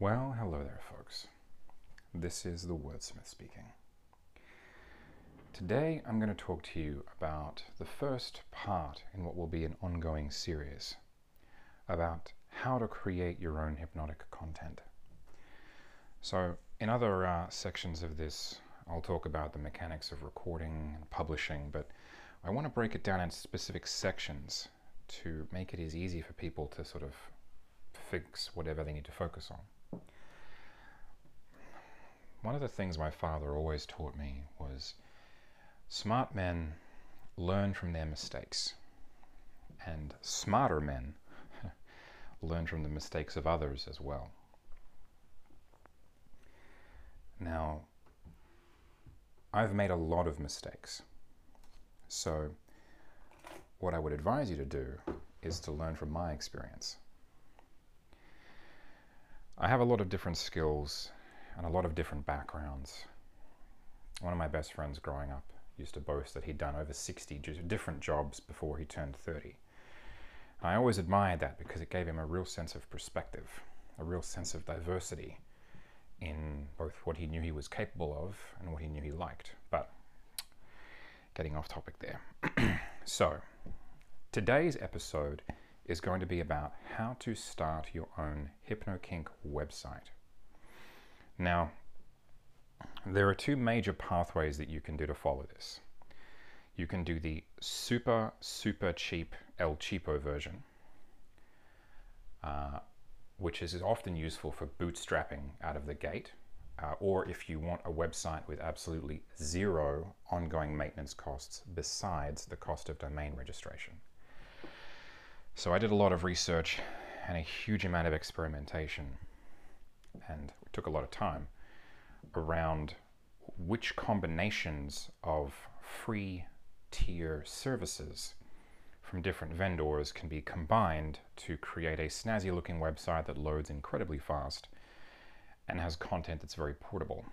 Well, hello there, folks. This is the Wordsmith speaking. Today I'm going to talk to you about the first part in what will be an ongoing series about how to create your own hypnotic content. So, in other uh, sections of this, I'll talk about the mechanics of recording and publishing, but I want to break it down into specific sections to make it as easy for people to sort of fix whatever they need to focus on. One of the things my father always taught me was smart men learn from their mistakes, and smarter men learn from the mistakes of others as well. Now, I've made a lot of mistakes. So, what I would advise you to do is to learn from my experience. I have a lot of different skills and a lot of different backgrounds. One of my best friends growing up used to boast that he'd done over 60 different jobs before he turned 30. I always admired that because it gave him a real sense of perspective, a real sense of diversity in both what he knew he was capable of and what he knew he liked. But getting off topic there. so, today's episode is going to be about how to start your own HypnoKink website. Now, there are two major pathways that you can do to follow this. You can do the super, super cheap El Cheapo version, uh, which is often useful for bootstrapping out of the gate, uh, or if you want a website with absolutely zero ongoing maintenance costs besides the cost of domain registration. So I did a lot of research and a huge amount of experimentation, and took a lot of time around which combinations of free tier services from different vendors can be combined to create a snazzy looking website that loads incredibly fast and has content that's very portable,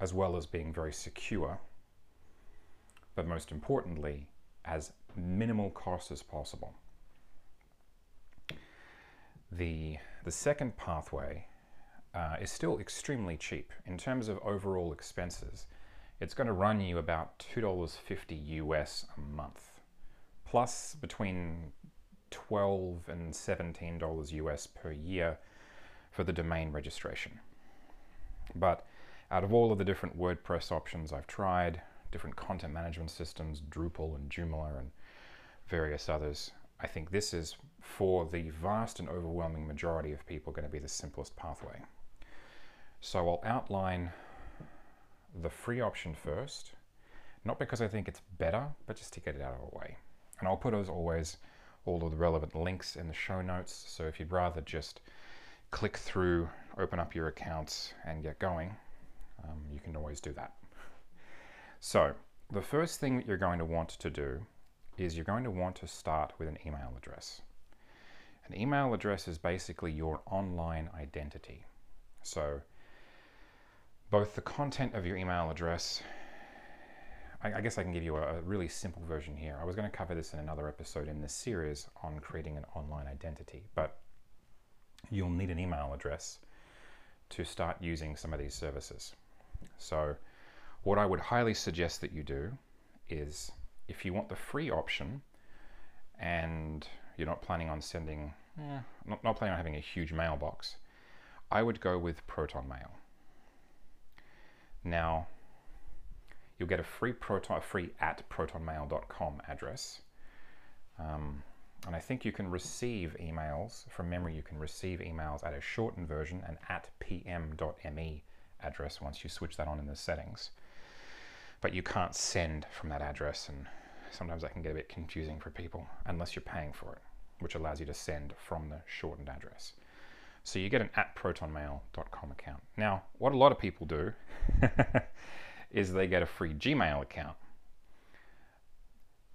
as well as being very secure, but most importantly, as minimal cost as possible. The, the second pathway uh, is still extremely cheap in terms of overall expenses. It's going to run you about $2.50 US a month plus between 12 and 17 dollars US per year for the domain registration. But out of all of the different WordPress options I've tried, different content management systems, Drupal and Joomla and various others, I think this is for the vast and overwhelming majority of people going to be the simplest pathway. So I'll outline the free option first, not because I think it's better, but just to get it out of the way. And I'll put, as always, all of the relevant links in the show notes. So if you'd rather just click through, open up your accounts, and get going, um, you can always do that. So the first thing that you're going to want to do is you're going to want to start with an email address. An email address is basically your online identity. So both the content of your email address I, I guess I can give you a, a really simple version here. I was going to cover this in another episode in this series on creating an online identity, but you'll need an email address to start using some of these services. So, what I would highly suggest that you do is if you want the free option and you're not planning on sending, eh, not, not planning on having a huge mailbox, I would go with Proton Mail. Now, you'll get a free proton, a free at protonmail.com address. Um, and I think you can receive emails from memory. You can receive emails at a shortened version, an at pm.me address once you switch that on in the settings. But you can't send from that address, and sometimes that can get a bit confusing for people unless you're paying for it, which allows you to send from the shortened address. So you get an at protonmail.com account. Now, what a lot of people do is they get a free Gmail account.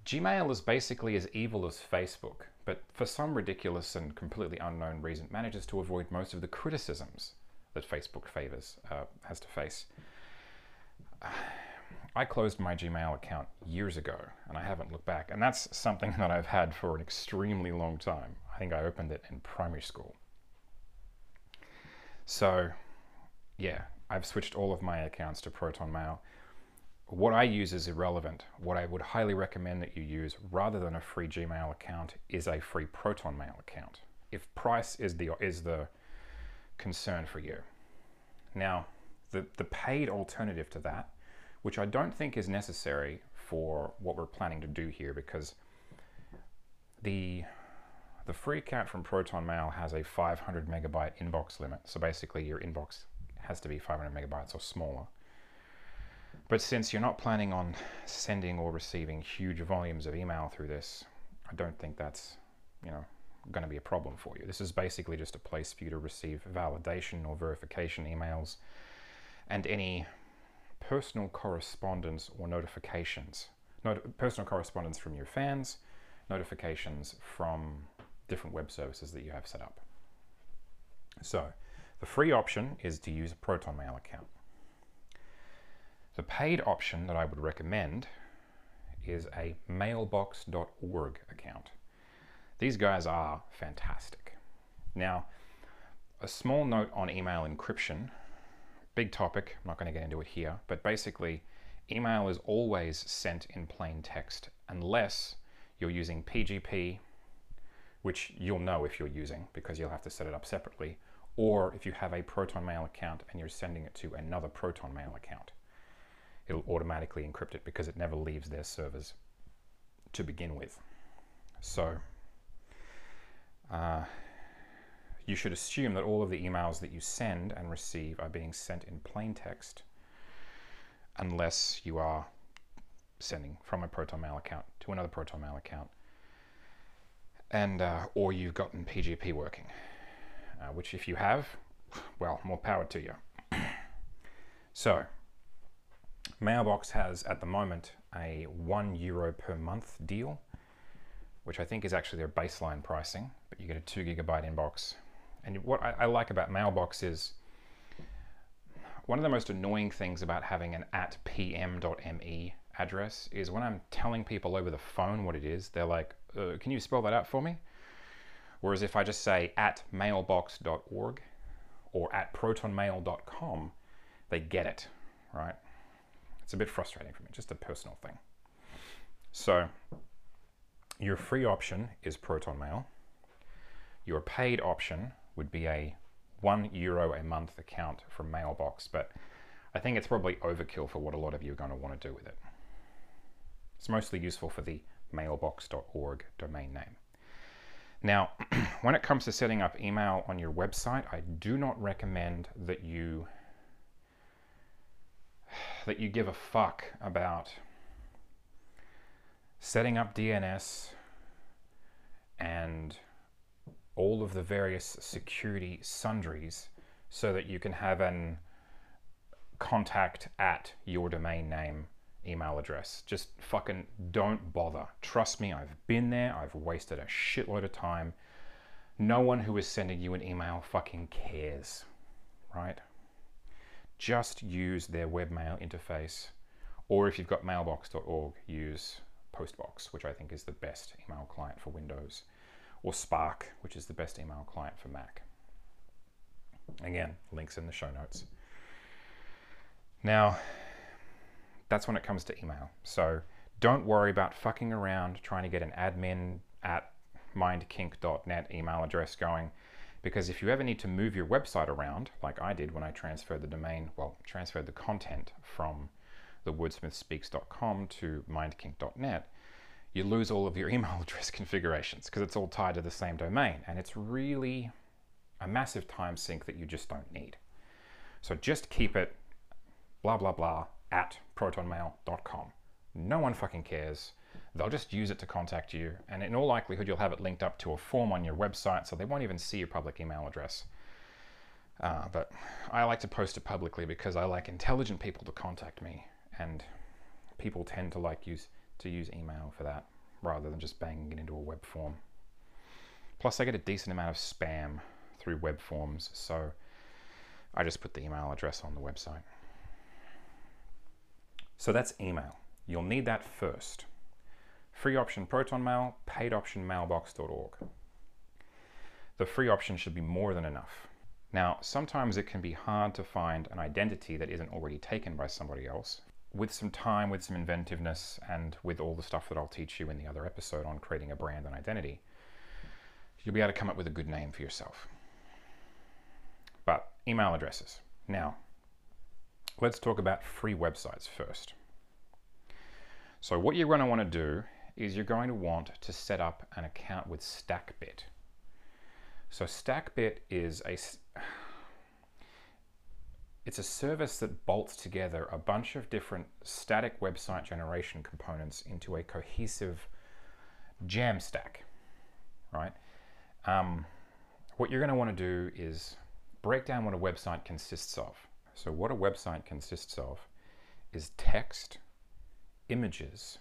Gmail is basically as evil as Facebook, but for some ridiculous and completely unknown reason manages to avoid most of the criticisms that Facebook favors uh, has to face. I closed my Gmail account years ago and I haven't looked back, and that's something that I've had for an extremely long time. I think I opened it in primary school. So, yeah, I've switched all of my accounts to Proton Mail. What I use is irrelevant. What I would highly recommend that you use rather than a free Gmail account is a free Proton Mail account. If price is the is the concern for you. Now, the, the paid alternative to that, which I don't think is necessary for what we're planning to do here because the the free account from Proton Mail has a 500 megabyte inbox limit. So basically your inbox has to be 500 megabytes or smaller. But since you're not planning on sending or receiving huge volumes of email through this, I don't think that's, you know, going to be a problem for you. This is basically just a place for you to receive validation or verification emails and any personal correspondence or notifications. Not personal correspondence from your fans, notifications from different web services that you have set up. So, the free option is to use a ProtonMail account. The paid option that I would recommend is a mailbox.org account. These guys are fantastic. Now, a small note on email encryption, big topic, I'm not going to get into it here, but basically, email is always sent in plain text unless you're using PGP, which you'll know if you're using because you'll have to set it up separately, or if you have a Proton Mail account and you're sending it to another Proton Mail account. It'll automatically encrypt it because it never leaves their servers to begin with. So, uh, you should assume that all of the emails that you send and receive are being sent in plain text unless you are sending from a Proton Mail account to another Proton Mail account and uh, or you've gotten PGP working, uh, which if you have, well, more power to you. so, Mailbox has at the moment a one euro per month deal, which I think is actually their baseline pricing, but you get a two gigabyte inbox. And what I, I like about Mailbox is one of the most annoying things about having an at pm.me address is when I'm telling people over the phone what it is, they're like, uh, can you spell that out for me? Whereas if I just say at mailbox.org or at protonmail.com, they get it, right? It's a bit frustrating for me, just a personal thing. So, your free option is Proton Mail. Your paid option would be a one euro a month account from Mailbox, but I think it's probably overkill for what a lot of you are going to want to do with it. It's mostly useful for the mailbox.org domain name. Now, when it comes to setting up email on your website, I do not recommend that you that you give a fuck about setting up DNS and all of the various security sundries so that you can have an contact at your domain name email address. Just fucking don't bother. Trust me, I've been there. I've wasted a shitload of time. No one who is sending you an email fucking cares, right? Just use their webmail interface, or if you've got mailbox.org, use Postbox, which I think is the best email client for Windows, or Spark, which is the best email client for Mac. Again, links in the show notes. Now, that's when it comes to email. So don't worry about fucking around trying to get an admin at mindkink.net email address going because if you ever need to move your website around, like I did when I transferred the domain, well, transferred the content from the wordsmithspeaks.com to mindkink.net, you lose all of your email address configurations because it's all tied to the same domain. And it's really a massive time sink that you just don't need. So just keep it blah, blah, blah at protonmail.com. No one fucking cares. They'll just use it to contact you, and in all likelihood, you'll have it linked up to a form on your website, so they won't even see your public email address. Uh, but I like to post it publicly because I like intelligent people to contact me, and people tend to like use to use email for that rather than just banging it into a web form. Plus, I get a decent amount of spam through web forms, so I just put the email address on the website. So that's email. You'll need that first. Free option Proton Mail, paid option mailbox.org. The free option should be more than enough. Now, sometimes it can be hard to find an identity that isn't already taken by somebody else. With some time, with some inventiveness, and with all the stuff that I'll teach you in the other episode on creating a brand and identity, you'll be able to come up with a good name for yourself. But email addresses. Now, let's talk about free websites first. So, what you're going to want to do is you're going to want to set up an account with StackBit. So, StackBit is a it's a service that bolts together a bunch of different static website generation components into a cohesive Jamstack, right? Um, what you're going to want to do is break down what a website consists of. So, what a website consists of is text, images,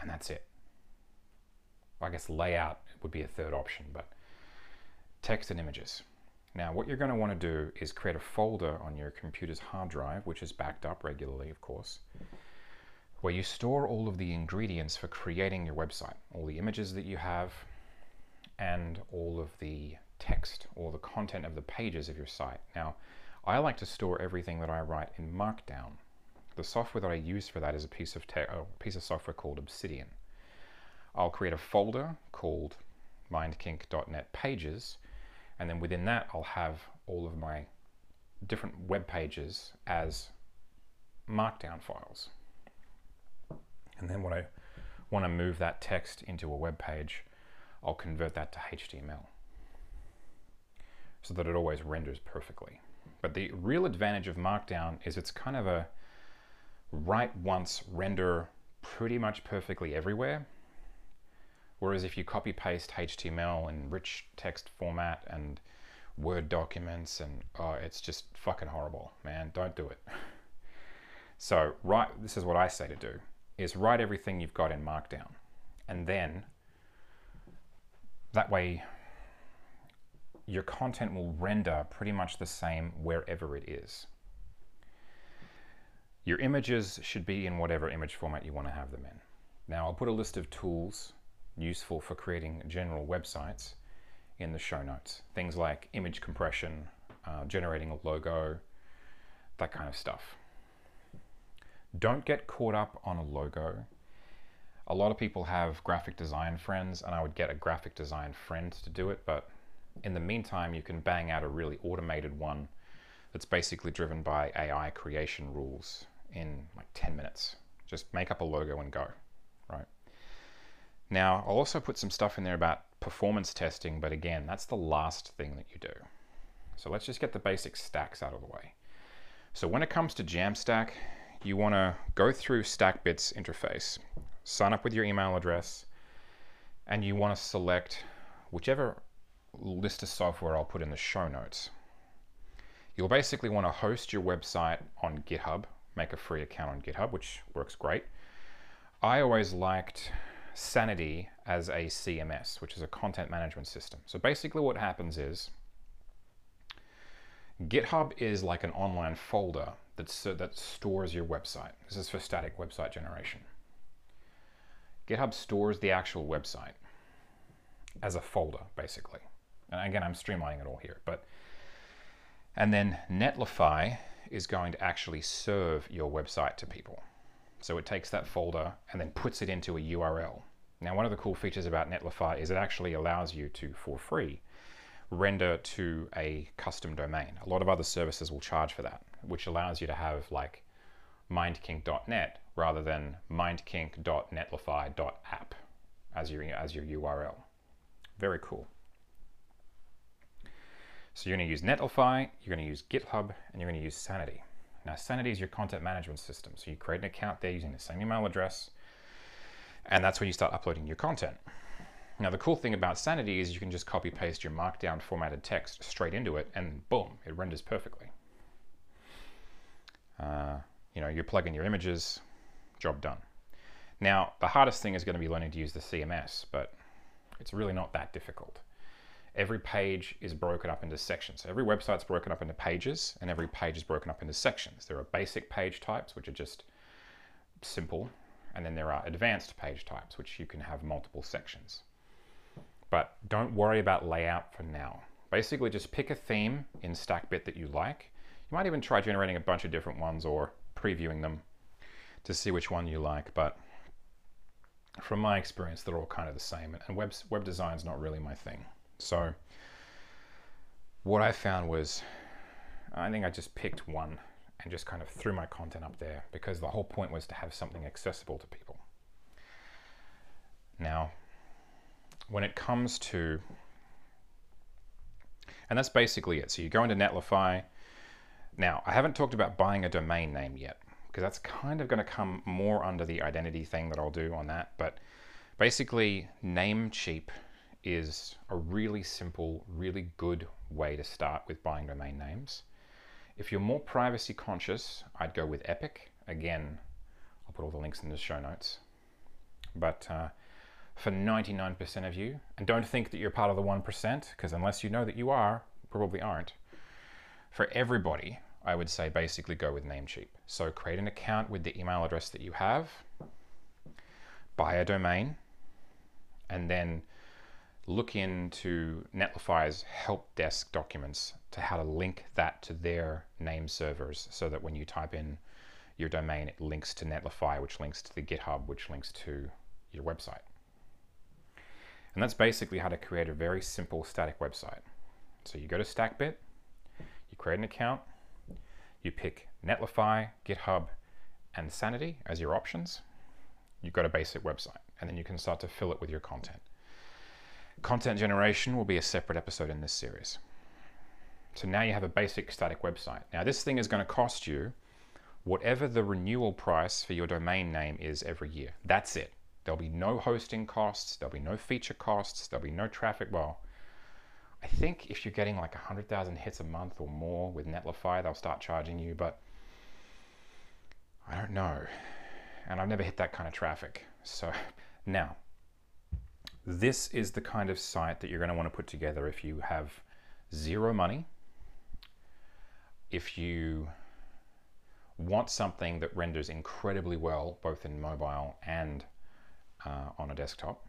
and that's it. I guess layout would be a third option, but text and images. Now, what you're going to want to do is create a folder on your computer's hard drive, which is backed up regularly, of course, where you store all of the ingredients for creating your website, all the images that you have, and all of the text or the content of the pages of your site. Now, I like to store everything that I write in Markdown. The software that I use for that is a piece of, piece of software called Obsidian. I'll create a folder called mindkink.net pages, and then within that, I'll have all of my different web pages as markdown files. And then when I want to move that text into a web page, I'll convert that to HTML so that it always renders perfectly. But the real advantage of Markdown is it's kind of a write once, render pretty much perfectly everywhere. Whereas if you copy paste HTML in rich text format and Word documents and oh, it's just fucking horrible, man. Don't do it. So write, this is what I say to do, is write everything you've got in Markdown. And then that way your content will render pretty much the same wherever it is. Your images should be in whatever image format you want to have them in. Now I'll put a list of tools useful for creating general websites in the show notes. Things like image compression, uh, generating a logo, that kind of stuff. Don't get caught up on a logo. A lot of people have graphic design friends, and I would get a graphic design friend to do it, but in the meantime, you can bang out a really automated one that's basically driven by AI creation rules in like 10 minutes. Just make up a logo and go, right? Now, I'll also put some stuff in there about performance testing, but again, that's the last thing that you do. So let's just get the basic stacks out of the way. So when it comes to Jamstack, you want to go through StackBit's interface, sign up with your email address, and you want to select whichever list of software I'll put in the show notes. You'll basically want to host your website on GitHub, make a free account on GitHub, which works great. I always liked Sanity as a CMS, which is a content management system. So basically, what happens is GitHub is like an online folder that's, uh, that stores your website. This is for static website generation. GitHub stores the actual website as a folder, basically. And again, I'm streamlining it all here, but and then Netlify is going to actually serve your website to people. So it takes that folder and then puts it into a URL. Now, one of the cool features about Netlify is it actually allows you to, for free, render to a custom domain. A lot of other services will charge for that, which allows you to have like mindkink.net rather than mindkink.netlify.app as your, as your URL. Very cool. So you're going to use Netlify, you're going to use GitHub, and you're going to use Sanity. Now, Sanity is your content management system. So you create an account there using the same email address, and that's where you start uploading your content. Now, the cool thing about Sanity is you can just copy paste your markdown formatted text straight into it, and boom, it renders perfectly. Uh, you know, you plug in your images, job done. Now, the hardest thing is going to be learning to use the CMS, but it's really not that difficult every page is broken up into sections. So every website's broken up into pages, and every page is broken up into sections. There are basic page types, which are just simple, and then there are advanced page types, which you can have multiple sections. But don't worry about layout for now. Basically, just pick a theme in StackBit that you like. You might even try generating a bunch of different ones or previewing them to see which one you like. But from my experience, they're all kind of the same. And web, web design is not really my thing. So what I found was, I think I just picked one and just kind of threw my content up there because the whole point was to have something accessible to people. Now, when it comes to, and that's basically it. So you go into Netlify. Now, I haven't talked about buying a domain name yet because that's kind of going to come more under the identity thing that I'll do on that. But basically, Namecheap is a really simple, really good way to start with buying domain names. If you're more privacy conscious, I'd go with Epik. Again, I'll put all the links in the show notes. But uh, for 99% of you, and don't think that you're part of the 1%, because unless you know that you are, you probably aren't. For everybody, I would say basically go with Namecheap. So create an account with the email address that you have, buy a domain, and then look into Netlify's help desk documents to how to link that to their name servers so that when you type in your domain, it links to Netlify, which links to the GitHub, which links to your website. And that's basically how to create a very simple static website. So you go to StackBit, you create an account, you pick Netlify, GitHub, and Sanity as your options. You've got a basic website, and then you can start to fill it with your content. Content generation will be a separate episode in this series. So now you have a basic static website. Now this thing is going to cost you whatever the renewal price for your domain name is every year. That's it. There'll be no hosting costs, there'll be no feature costs, there'll be no traffic. Well, I think if you're getting like 100,000 hits a month or more with Netlify, they'll start charging you, but I don't know. And I've never hit that kind of traffic. So now, this is the kind of site that you're going to want to put together if you have zero money, if you want something that renders incredibly well, both in mobile and uh, on a desktop.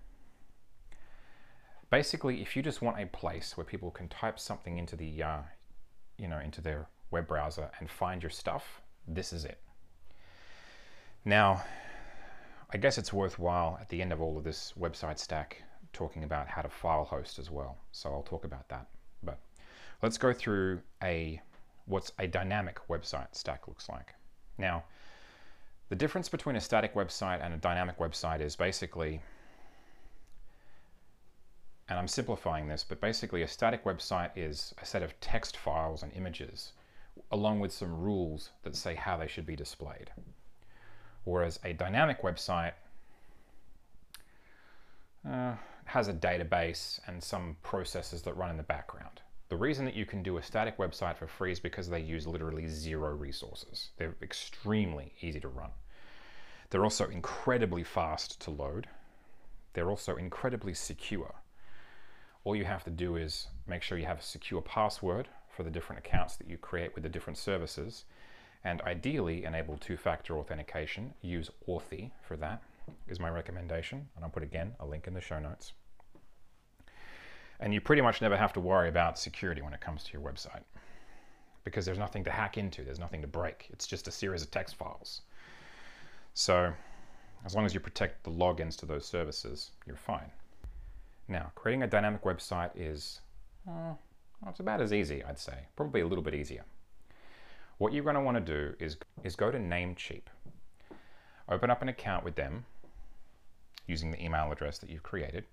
Basically, if you just want a place where people can type something into the, uh, you know, into their web browser and find your stuff, this is it. Now, I guess it's worthwhile at the end of all of this website stack talking about how to file host as well. So I'll talk about that. But let's go through a what's a dynamic website stack looks like. Now, the difference between a static website and a dynamic website is basically, and I'm simplifying this, but basically a static website is a set of text files and images along with some rules that say how they should be displayed. Whereas a dynamic website uh, has a database and some processes that run in the background. The reason that you can do a static website for free is because they use literally zero resources. They're extremely easy to run. They're also incredibly fast to load. They're also incredibly secure. All you have to do is make sure you have a secure password for the different accounts that you create with the different services and ideally enable two-factor authentication. Use Authy for that is my recommendation. And I'll put again a link in the show notes. And you pretty much never have to worry about security when it comes to your website because there's nothing to hack into, there's nothing to break. It's just a series of text files. So as long as you protect the logins to those services, you're fine. Now, creating a dynamic website is, uh, well, it's about as easy, I'd say, probably a little bit easier. What you're going to want to do is, is go to Namecheap. Open up an account with them using the email address that you've created,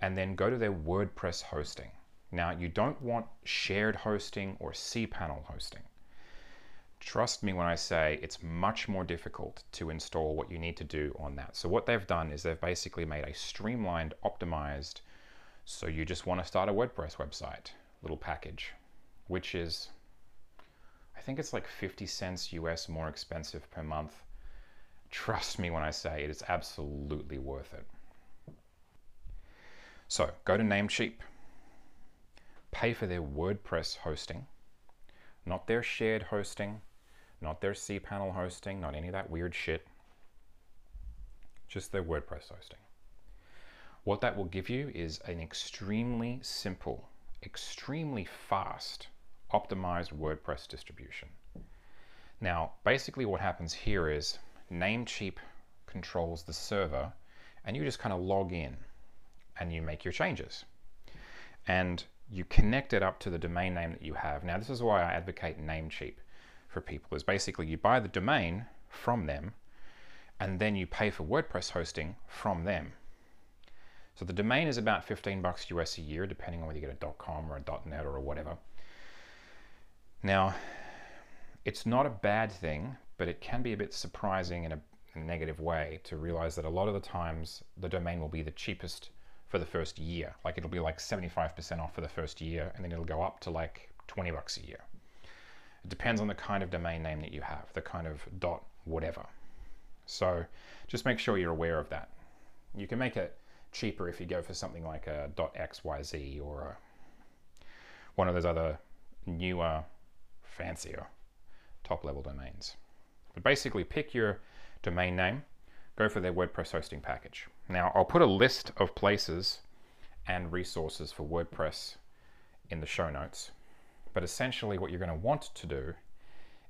and then go to their WordPress hosting. Now, you don't want shared hosting or cPanel hosting. Trust me when I say it's much more difficult to install what you need to do on that. So what they've done is they've basically made a streamlined, optimized, so you just want to start a WordPress website little package, which is I think it's like 50 cents US more expensive per month. Trust me when I say it is absolutely worth it. So go to Namecheap, pay for their WordPress hosting, not their shared hosting, not their cPanel hosting, not any of that weird shit, just their WordPress hosting. What that will give you is an extremely simple extremely fast, optimized WordPress distribution. Now, basically what happens here is Namecheap controls the server and you just kind of log in and you make your changes. And you connect it up to the domain name that you have. Now, this is why I advocate Namecheap for people, is basically you buy the domain from them and then you pay for WordPress hosting from them. So the domain is about 15 bucks US a year, depending on whether you get a .com or a .net or whatever. Now, it's not a bad thing, but it can be a bit surprising in a, negative way to realize that a lot of the times the domain will be the cheapest for the first year. Like it'll be like 75% off for the first year, and then it'll go up to like 20 bucks a year. It depends on the kind of domain name that you have, the kind of dot whatever. So just make sure you're aware of that. You can make it cheaper if you go for something like a dot .xyz or a, one of those other newer, fancier top level domains. But basically pick your domain name, go for their WordPress hosting package. Now I'll put a list of places and resources for WordPress in the show notes. But essentially what you're going to want to do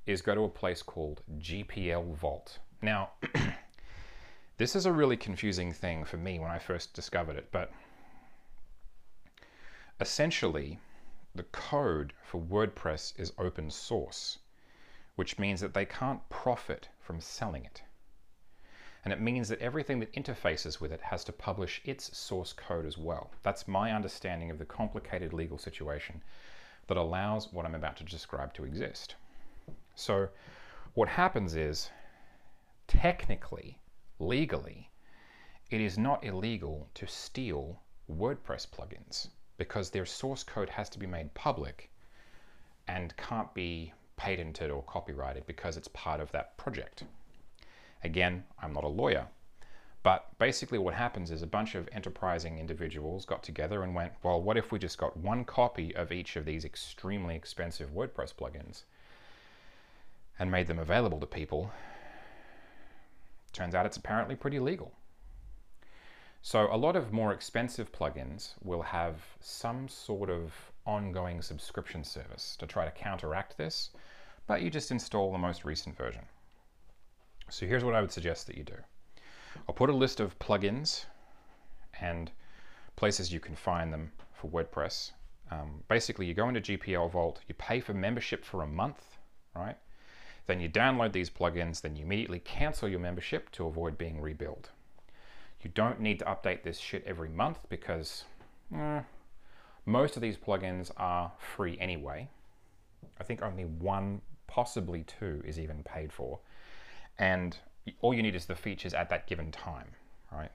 is go to a place called GPL Vault. Now, this is a really confusing thing for me when I first discovered it, but essentially the code for WordPress is open source which means that they can't profit from selling it. And it means that everything that interfaces with it has to publish its source code as well. That's my understanding of the complicated legal situation that allows what I'm about to describe to exist. So what happens is, technically, legally, it is not illegal to steal WordPress plugins because their source code has to be made public and can't be patented or copyrighted because it's part of that project. Again, I'm not a lawyer, but basically what happens is a bunch of enterprising individuals got together and went, well, what if we just got one copy of each of these extremely expensive WordPress plugins and made them available to people? Turns out it's apparently pretty legal. So a lot of more expensive plugins will have some sort of ongoing subscription service to try to counteract this but you just install the most recent version. So here's what I would suggest that you do. I'll put a list of plugins and places you can find them for WordPress. Um, basically, you go into GPL Vault, you pay for membership for a month, right? Then you download these plugins, then you immediately cancel your membership to avoid being rebuilt. You don't need to update this shit every month because eh, most of these plugins are free anyway. I think only one possibly two is even paid for. And all you need is the features at that given time, right?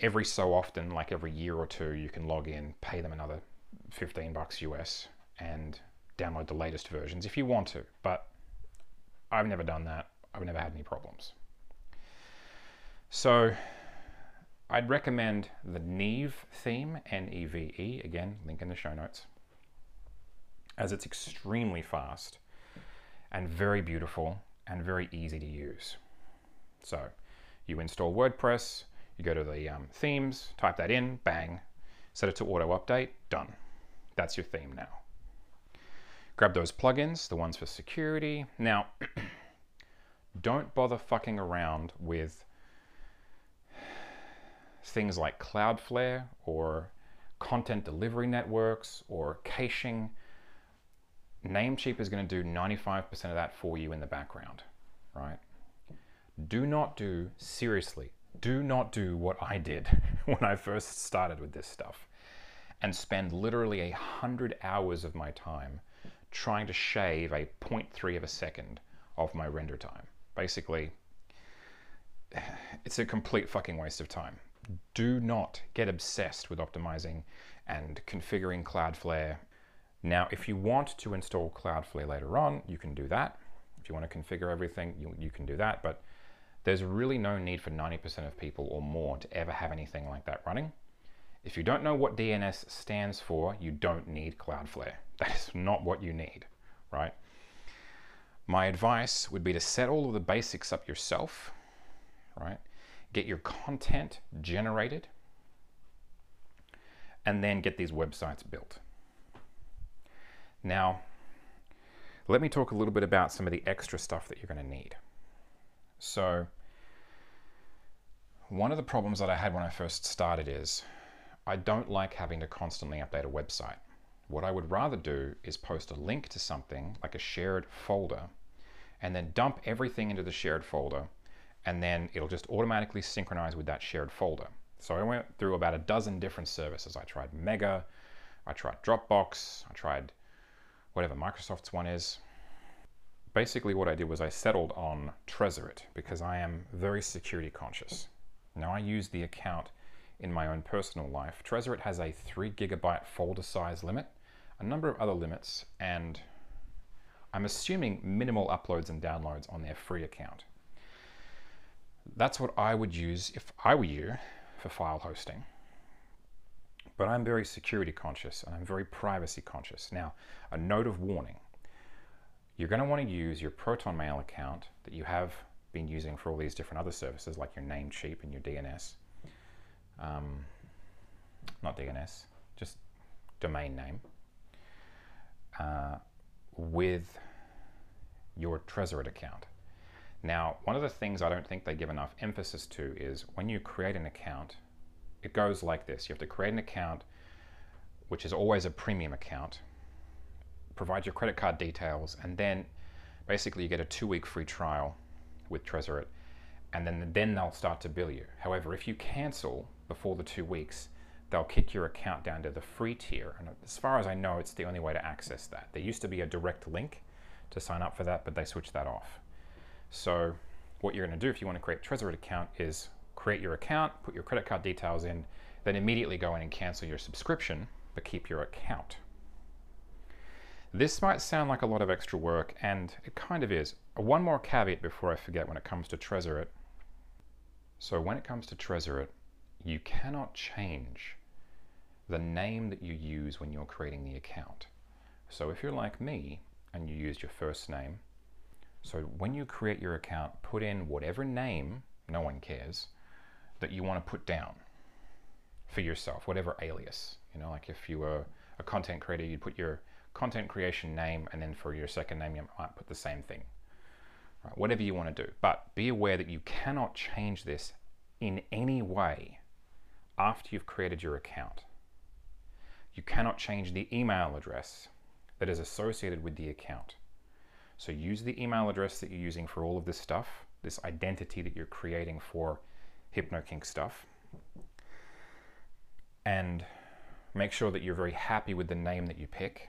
Every so often, like every year or two, you can log in, pay them another 15 bucks US, and download the latest versions if you want to. But I've never done that. I've never had any problems. So I'd recommend the Neve theme, N-E-V-E, again, link in the show notes as it's extremely fast and very beautiful and very easy to use. So you install WordPress, you go to the um, themes, type that in, bang, set it to auto update, done. That's your theme now. Grab those plugins, the ones for security. Now, don't bother fucking around with things like Cloudflare or content delivery networks or caching Namecheap is going to do 95% of that for you in the background, right? Do not do, seriously, do not do what I did when I first started with this stuff and spend literally a hundred hours of my time trying to shave a 0.3 of a second of my render time. Basically, it's a complete fucking waste of time. Do not get obsessed with optimizing and configuring Cloudflare now, if you want to install Cloudflare later on, you can do that. If you want to configure everything, you, you can do that. But there's really no need for 90% of people or more to ever have anything like that running. If you don't know what DNS stands for, you don't need Cloudflare. That is not what you need, right? My advice would be to set all of the basics up yourself, right? Get your content generated and then get these websites built. Now, let me talk a little bit about some of the extra stuff that you're going to need. So, one of the problems that I had when I first started is I don't like having to constantly update a website. What I would rather do is post a link to something like a shared folder and then dump everything into the shared folder and then it'll just automatically synchronize with that shared folder. So I went through about a dozen different services. I tried Mega, I tried Dropbox, I tried whatever Microsoft's one is. Basically what I did was I settled on Tresorit because I am very security conscious. Now I use the account in my own personal life. Tresorit has a three gigabyte folder size limit, a number of other limits, and I'm assuming minimal uploads and downloads on their free account. That's what I would use if I were you for file hosting. But I'm very security conscious and I'm very privacy conscious. Now, a note of warning. You're going to want to use your Proton Mail account that you have been using for all these different other services like your Namecheap and your DNS. Um, not DNS, just domain name. Uh, with your Tresorit account. Now, one of the things I don't think they give enough emphasis to is when you create an account, it goes like this. You have to create an account, which is always a premium account, provide your credit card details, and then basically you get a two week free trial with Tresorit, and then, then they'll start to bill you. However, if you cancel before the two weeks, they'll kick your account down to the free tier. And as far as I know, it's the only way to access that. There used to be a direct link to sign up for that, but they switched that off. So what you're going to do if you want to create a Tresorit account is create your account, put your credit card details in, then immediately go in and cancel your subscription, but keep your account. This might sound like a lot of extra work, and it kind of is. One more caveat before I forget when it comes to Tresorit. So when it comes to Tresorit, you cannot change the name that you use when you're creating the account. So if you're like me and you used your first name, so when you create your account, put in whatever name, no one cares, that you want to put down for yourself, whatever alias. You know, like if you were a content creator, you'd put your content creation name, and then for your second name, you might put the same thing. Right, whatever you want to do. But be aware that you cannot change this in any way after you've created your account. You cannot change the email address that is associated with the account. So use the email address that you're using for all of this stuff, this identity that you're creating for HypnoKink stuff, and make sure that you're very happy with the name that you pick.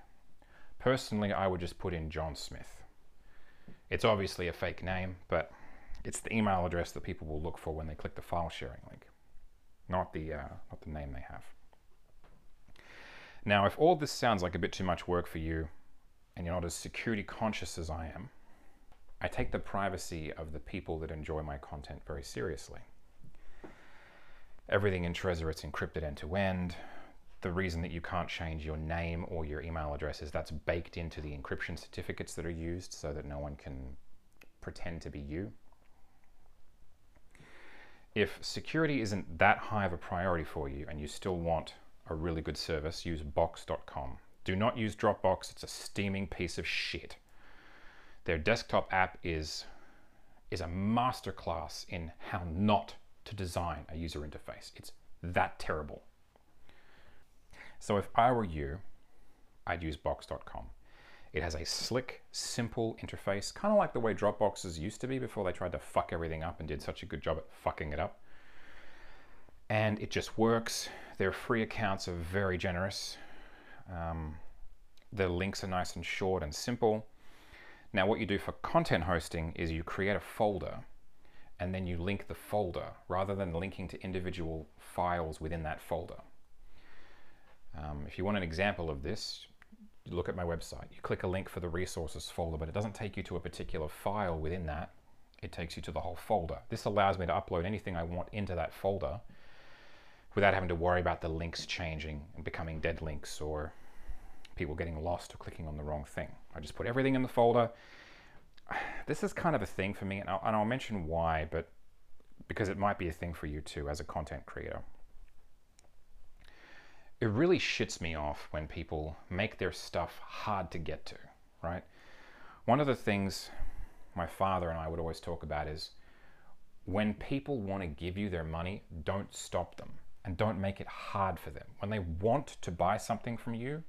Personally, I would just put in John Smith. It's obviously a fake name, but it's the email address that people will look for when they click the file sharing link, not the, uh, not the name they have. Now, if all this sounds like a bit too much work for you, and you're not as security conscious as I am, I take the privacy of the people that enjoy my content very seriously. Everything in Tresorit's encrypted end to end. The reason that you can't change your name or your email address is that's baked into the encryption certificates that are used so that no one can pretend to be you. If security isn't that high of a priority for you and you still want a really good service, use box.com. Do not use Dropbox, it's a steaming piece of shit. Their desktop app is, is a masterclass in how not to design a user interface. It's that terrible. So if I were you, I'd use box.com. It has a slick, simple interface, kind of like the way Dropboxes used to be before they tried to fuck everything up and did such a good job at fucking it up. And it just works. Their free accounts are very generous. Um, the links are nice and short and simple. Now what you do for content hosting is you create a folder and then you link the folder rather than linking to individual files within that folder. Um, if you want an example of this, look at my website. You click a link for the resources folder, but it doesn't take you to a particular file within that. It takes you to the whole folder. This allows me to upload anything I want into that folder without having to worry about the links changing and becoming dead links or people getting lost or clicking on the wrong thing. I just put everything in the folder. This is kind of a thing for me, and I'll, and I'll mention why, but because it might be a thing for you too as a content creator. it really shits me off when people make their stuff hard to get to, right? One of the things my father and I would always talk about is when people want to give you their money, don't stop them and don't make it hard for them. When they want to buy something from you,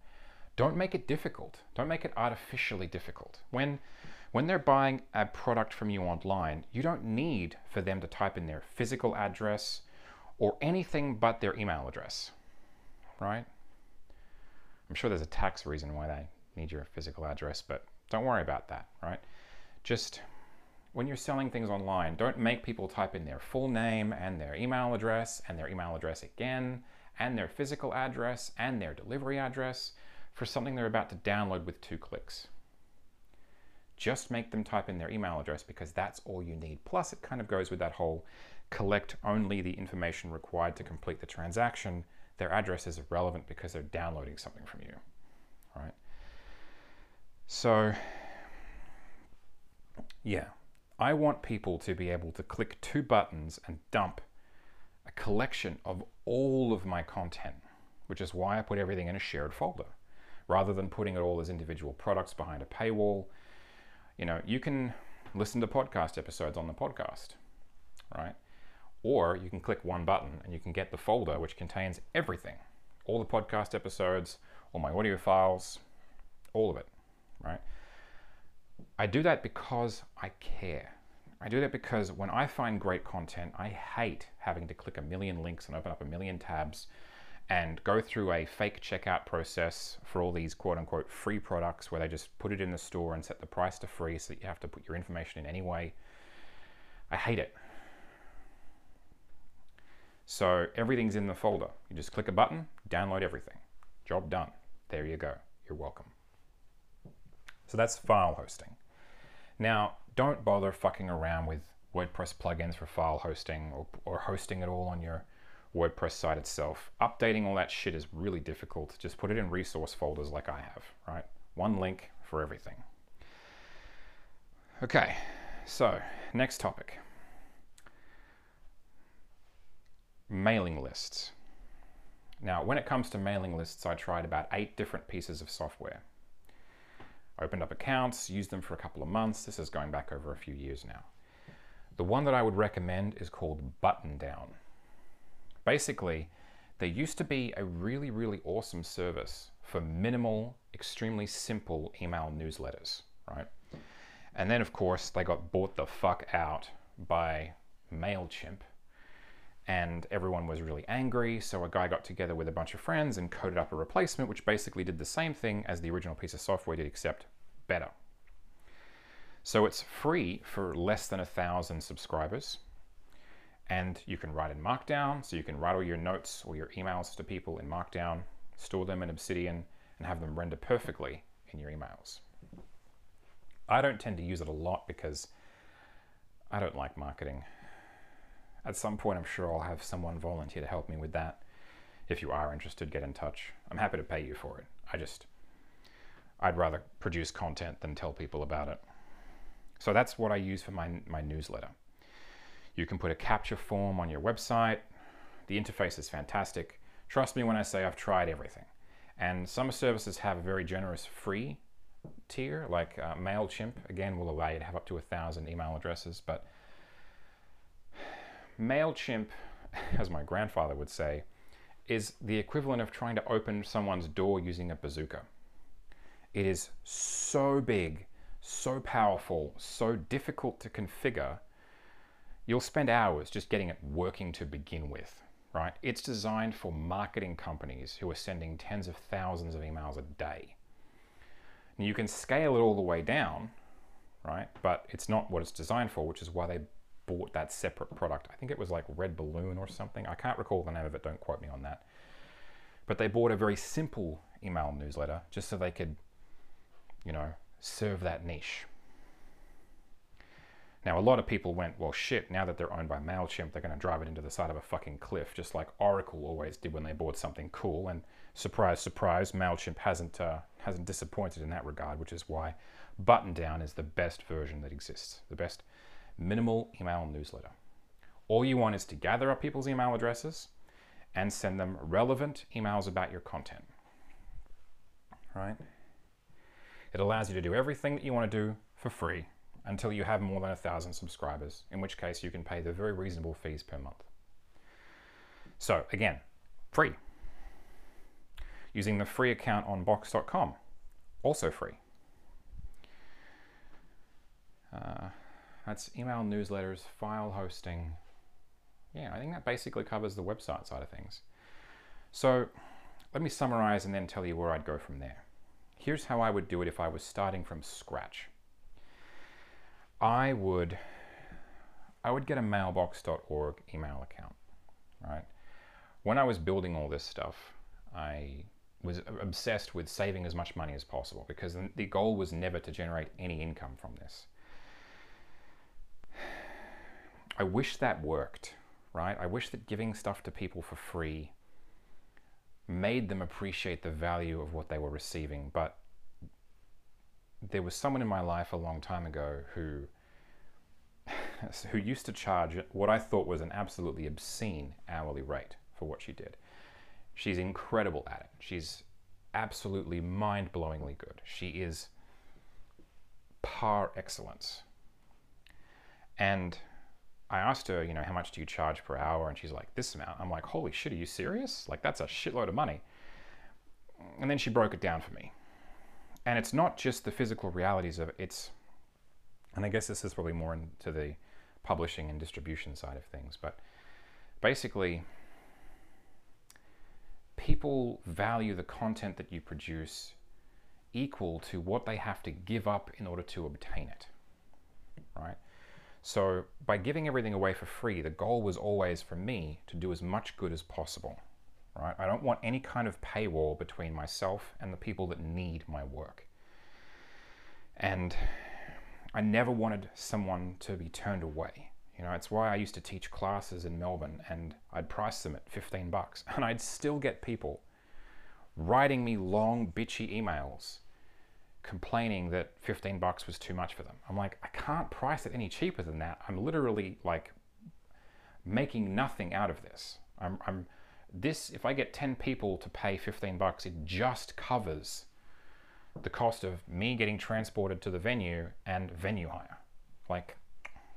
don't make it difficult. Don't make it artificially difficult. When when they're buying a product from you online, you don't need for them to type in their physical address or anything but their email address. Right? I'm sure there's a tax reason why they need your physical address, but don't worry about that, right? Just when you're selling things online, don't make people type in their full name and their email address and their email address again and their physical address and their delivery address for something they're about to download with two clicks. Just make them type in their email address because that's all you need. Plus, it kind of goes with that whole collect only the information required to complete the transaction. Their address is irrelevant because they're downloading something from you, right? So, yeah, I want people to be able to click two buttons and dump a collection of all of my content, which is why I put everything in a shared folder rather than putting it all as individual products behind a paywall. You know, you can listen to podcast episodes on the podcast, right? Or you can click one button and you can get the folder which contains everything all the podcast episodes, all my audio files, all of it, right? I do that because I care. I do that because when I find great content, I hate having to click a million links and open up a million tabs and go through a fake checkout process for all these quote unquote free products where they just put it in the store and set the price to free so that you have to put your information in anyway. I hate it. So everything's in the folder. You just click a button, download everything. Job done. There you go. You're welcome. So that's file hosting. Now, don't bother fucking around with WordPress plugins for file hosting or, or hosting it all on your WordPress site itself. Updating all that shit is really difficult. Just put it in resource folders like I have, right? One link for everything. Okay, so next topic mailing lists. Now, when it comes to mailing lists, I tried about eight different pieces of software opened up accounts, used them for a couple of months. This is going back over a few years now. The one that I would recommend is called Buttondown. Basically, there used to be a really, really awesome service for minimal, extremely simple email newsletters, right? And then, of course, they got bought the fuck out by MailChimp, and everyone was really angry. So a guy got together with a bunch of friends and coded up a replacement, which basically did the same thing as the original piece of software did, except better. So it's free for less than a thousand subscribers. And you can write in Markdown, so you can write all your notes or your emails to people in Markdown, store them in Obsidian, and have them render perfectly in your emails. I don't tend to use it a lot because I don't like marketing. At some point, I'm sure I'll have someone volunteer to help me with that. If you are interested, get in touch. I'm happy to pay you for it. I just, I'd rather produce content than tell people about it. So that's what I use for my, my newsletter. You can put a capture form on your website. The interface is fantastic. Trust me when I say I've tried everything. And some services have a very generous free tier, like uh, MailChimp, again, will allow you to have up to a thousand email addresses, but MailChimp, as my grandfather would say, is the equivalent of trying to open someone's door using a bazooka. It is so big, so powerful, so difficult to configure, you'll spend hours just getting it working to begin with, right? It's designed for marketing companies who are sending tens of thousands of emails a day. Now you can scale it all the way down, right? But it's not what it's designed for, which is why they bought that separate product. I think it was like Red Balloon or something. I can't recall the name of it, don't quote me on that. But they bought a very simple email newsletter just so they could, you know, serve that niche. Now, a lot of people went, well, shit, now that they're owned by MailChimp, they're going to drive it into the side of a fucking cliff, just like Oracle always did when they bought something cool. And surprise, surprise, MailChimp hasn't, uh, hasn't disappointed in that regard, which is why Buttondown is the best version that exists, the best minimal email newsletter. All you want is to gather up people's email addresses and send them relevant emails about your content. Right? It allows you to do everything that you want to do for free until you have more than a thousand subscribers, in which case you can pay the very reasonable fees per month. So, again, free. Using the free account on box.com, also free. Uh, that's email newsletters, file hosting. Yeah, I think that basically covers the website side of things. So let me summarize and then tell you where I'd go from there. Here's how I would do it if I was starting from scratch. I would I would get a mailbox.org email account, right? When I was building all this stuff, I was obsessed with saving as much money as possible because the goal was never to generate any income from this. I wish that worked, right? I wish that giving stuff to people for free made them appreciate the value of what they were receiving. But there was someone in my life a long time ago who who used to charge what I thought was an absolutely obscene hourly rate for what she did. She's incredible at it. She's absolutely mind-blowingly good. She is par excellence. And I asked her, you know, how much do you charge per hour? And she's like, this amount. I'm like, holy shit, are you serious? Like, that's a shitload of money. And then she broke it down for me. And it's not just the physical realities of it, it's, and I guess this is probably more into the publishing and distribution side of things, but basically, people value the content that you produce equal to what they have to give up in order to obtain it, right? So by giving everything away for free, the goal was always for me to do as much good as possible. Right? I don't want any kind of paywall between myself and the people that need my work. And I never wanted someone to be turned away. You know, it's why I used to teach classes in Melbourne and I'd price them at 15 bucks and I'd still get people writing me long bitchy emails complaining that 15 bucks was too much for them. I'm like, I can't price it any cheaper than that. I'm literally like making nothing out of this. I'm, I'm this if I get 10 people to pay 15 bucks, it just covers the cost of me getting transported to the venue and venue hire. Like,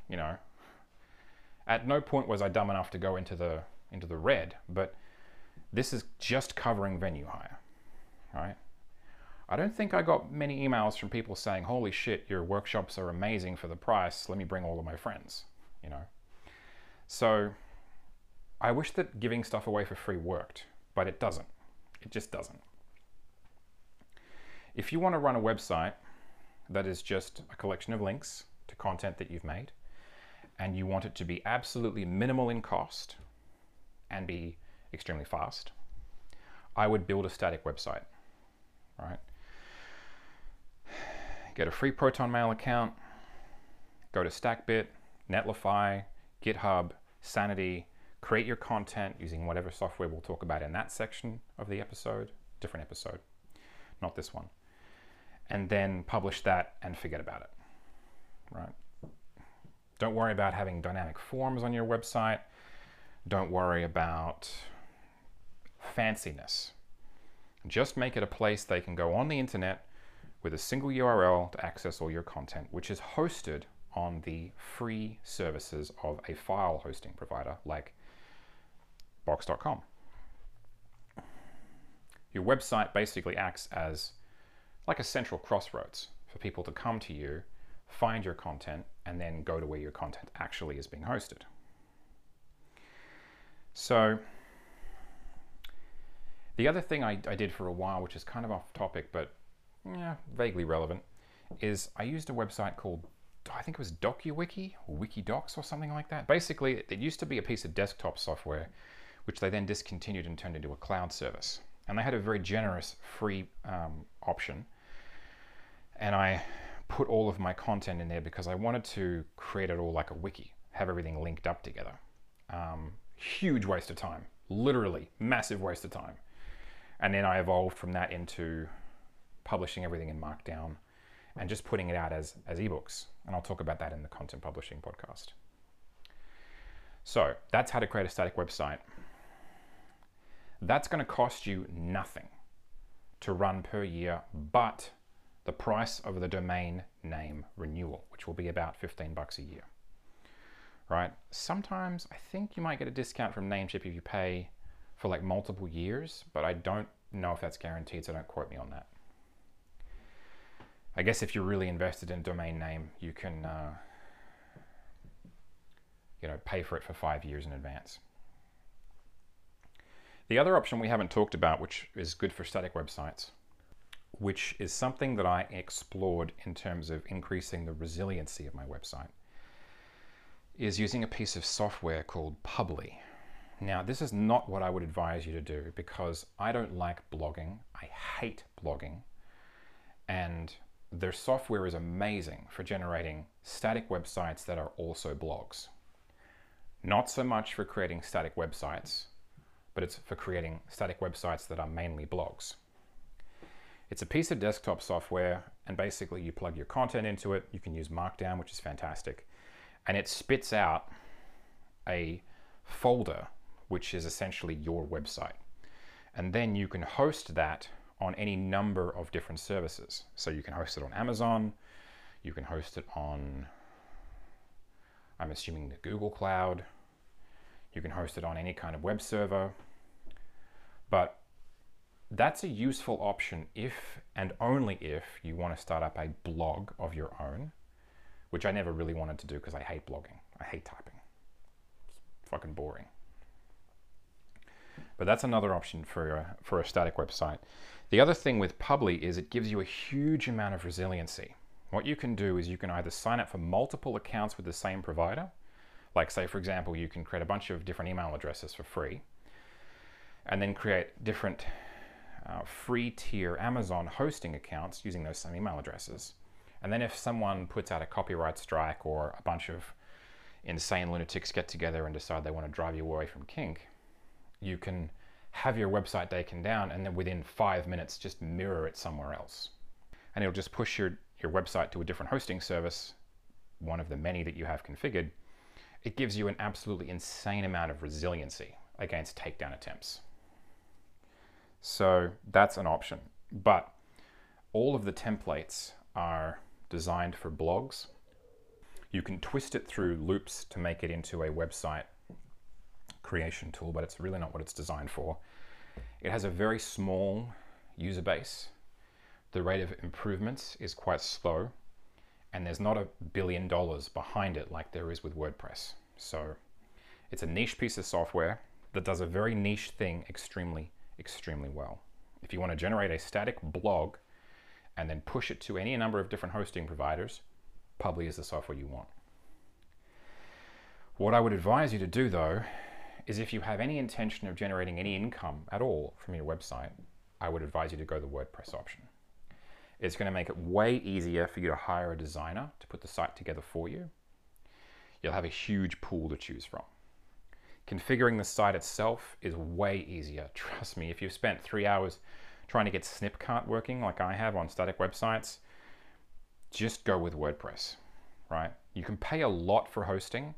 you know, at no point was I dumb enough to go into the into the red, but this is just covering venue hire, right? I don't think I got many emails from people saying, holy shit, your workshops are amazing for the price. Let me bring all of my friends, you know? So I wish that giving stuff away for free worked, but it doesn't. It just doesn't. If you want to run a website that is just a collection of links to content that you've made, and you want it to be absolutely minimal in cost and be extremely fast, I would build a static website, right? Get a free Proton Mail account, go to StackBit, Netlify, GitHub, Sanity, create your content using whatever software we'll talk about in that section of the episode, different episode, not this one. And then publish that and forget about it, right? Don't worry about having dynamic forms on your website. Don't worry about fanciness. Just make it a place they can go on the internet with a single URL to access all your content, which is hosted on the free services of a file hosting provider like Box.com. Your website basically acts as like a central crossroads for people to come to you, find your content, and then go to where your content actually is being hosted. So, the other thing I, I did for a while, which is kind of off topic, but yeah, vaguely relevant, is I used a website called, I think it was DocuWiki, or Wikidocs or something like that. Basically, it used to be a piece of desktop software, which they then discontinued and turned into a cloud service. And they had a very generous free um, option. And I put all of my content in there because I wanted to create it all like a wiki, have everything linked up together. Um, huge waste of time, literally massive waste of time. And then I evolved from that into publishing everything in Markdown and just putting it out as, as ebooks. And I'll talk about that in the content publishing podcast. So that's how to create a static website. That's going to cost you nothing to run per year, but the price of the domain name renewal, which will be about 15 bucks a year. Right? Sometimes I think you might get a discount from Namecheap if you pay for like multiple years, but I don't know if that's guaranteed, so don't quote me on that. I guess if you're really invested in domain name, you can uh, you know pay for it for five years in advance. The other option we haven't talked about, which is good for static websites, which is something that I explored in terms of increasing the resiliency of my website, is using a piece of software called Publii. Now, this is not what I would advise you to do because I don't like blogging. I hate blogging. And their software is amazing for generating static websites that are also blogs. Not so much for creating static websites, but it's for creating static websites that are mainly blogs. It's a piece of desktop software, and basically you plug your content into it. You can use Markdown, which is fantastic, and it spits out a folder which is essentially your website. And then you can host that on any number of different services. So you can host it on Amazon, you can host it on, I'm assuming, the Google Cloud, you can host it on any kind of web server. But that's a useful option if and only if you want to start up a blog of your own, which I never really wanted to do because I hate blogging. I hate typing. It's fucking boring. But that's another option for a, for a static website. The other thing with Publii is it gives you a huge amount of resiliency. What you can do is you can either sign up for multiple accounts with the same provider, like say for example, you can create a bunch of different email addresses for free, and then create different uh, free tier Amazon hosting accounts using those same email addresses. And then if someone puts out a copyright strike or a bunch of insane lunatics get together and decide they want to drive you away from kink, you can have your website taken down and then within five minutes just mirror it somewhere else. And it'll just push your, your website to a different hosting service, one of the many that you have configured. It gives you an absolutely insane amount of resiliency against takedown attempts. So that's an option. But all of the templates are designed for blogs. You can twist it through loops to make it into a website creation tool, but it's really not what it's designed for. It has a very small user base. The rate of improvements is quite slow, and there's not a billion dollars behind it like there is with WordPress. So it's a niche piece of software that does a very niche thing extremely, extremely well. If you want to generate a static blog and then push it to any number of different hosting providers, Publii is the software you want. What I would advise you to do though is if you have any intention of generating any income at all from your website, I would advise you to go the WordPress option. It's going to make it way easier for you to hire a designer to put the site together for you. You'll have a huge pool to choose from. Configuring the site itself is way easier. Trust me, if you've spent three hours trying to get Snipcart working like I have on static websites, just go with WordPress, right? You can pay a lot for hosting,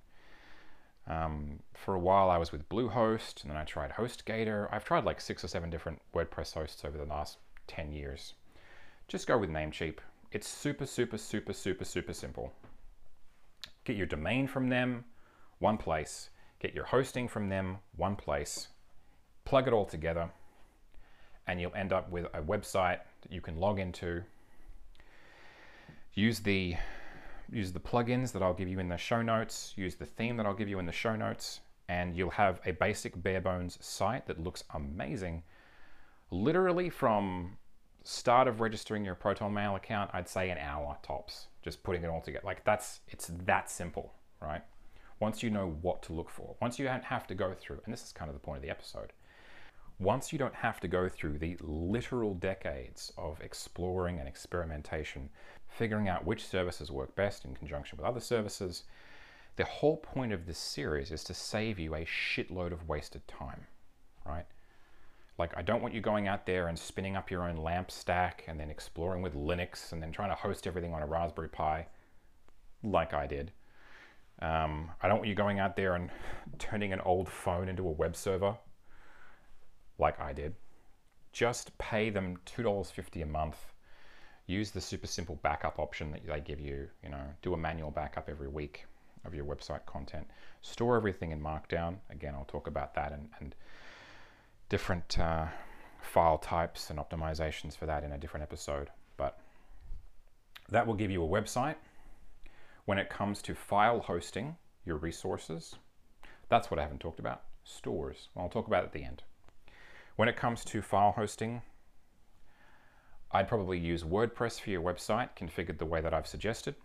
um, for a while, I was with Bluehost, and then I tried HostGator. I've tried like six or seven different WordPress hosts over the last 10 years. Just go with Namecheap. It's super, super, super, super, super simple. Get your domain from them, one place. Get your hosting from them, one place. Plug it all together, and you'll end up with a website that you can log into. Use the use the plugins that I'll give you in the show notes, use the theme that I'll give you in the show notes, and you'll have a basic bare bones site that looks amazing. Literally from start of registering your Proton Mail account, I'd say an hour tops, just putting it all together. Like that's, it's that simple, right? Once you know what to look for, once you don't have to go through, and this is kind of the point of the episode, once you don't have to go through the literal decades of exploring and experimentation, figuring out which services work best in conjunction with other services, the whole point of this series is to save you a shitload of wasted time, right? Like, I don't want you going out there and spinning up your own LAMP stack and then exploring with Linux and then trying to host everything on a Raspberry Pi like I did. Um, I don't want you going out there and turning an old phone into a web server like I did, just pay them $2.50 a month. Use the super simple backup option that they give you. You know, do a manual backup every week of your website content. Store everything in Markdown. Again, I'll talk about that and, and different uh, file types and optimizations for that in a different episode. But that will give you a website. When it comes to file hosting your resources, that's what I haven't talked about. Stores. Well, I'll talk about at the end. When it comes to file hosting, I'd probably use WordPress for your website, configured the way that I've suggested.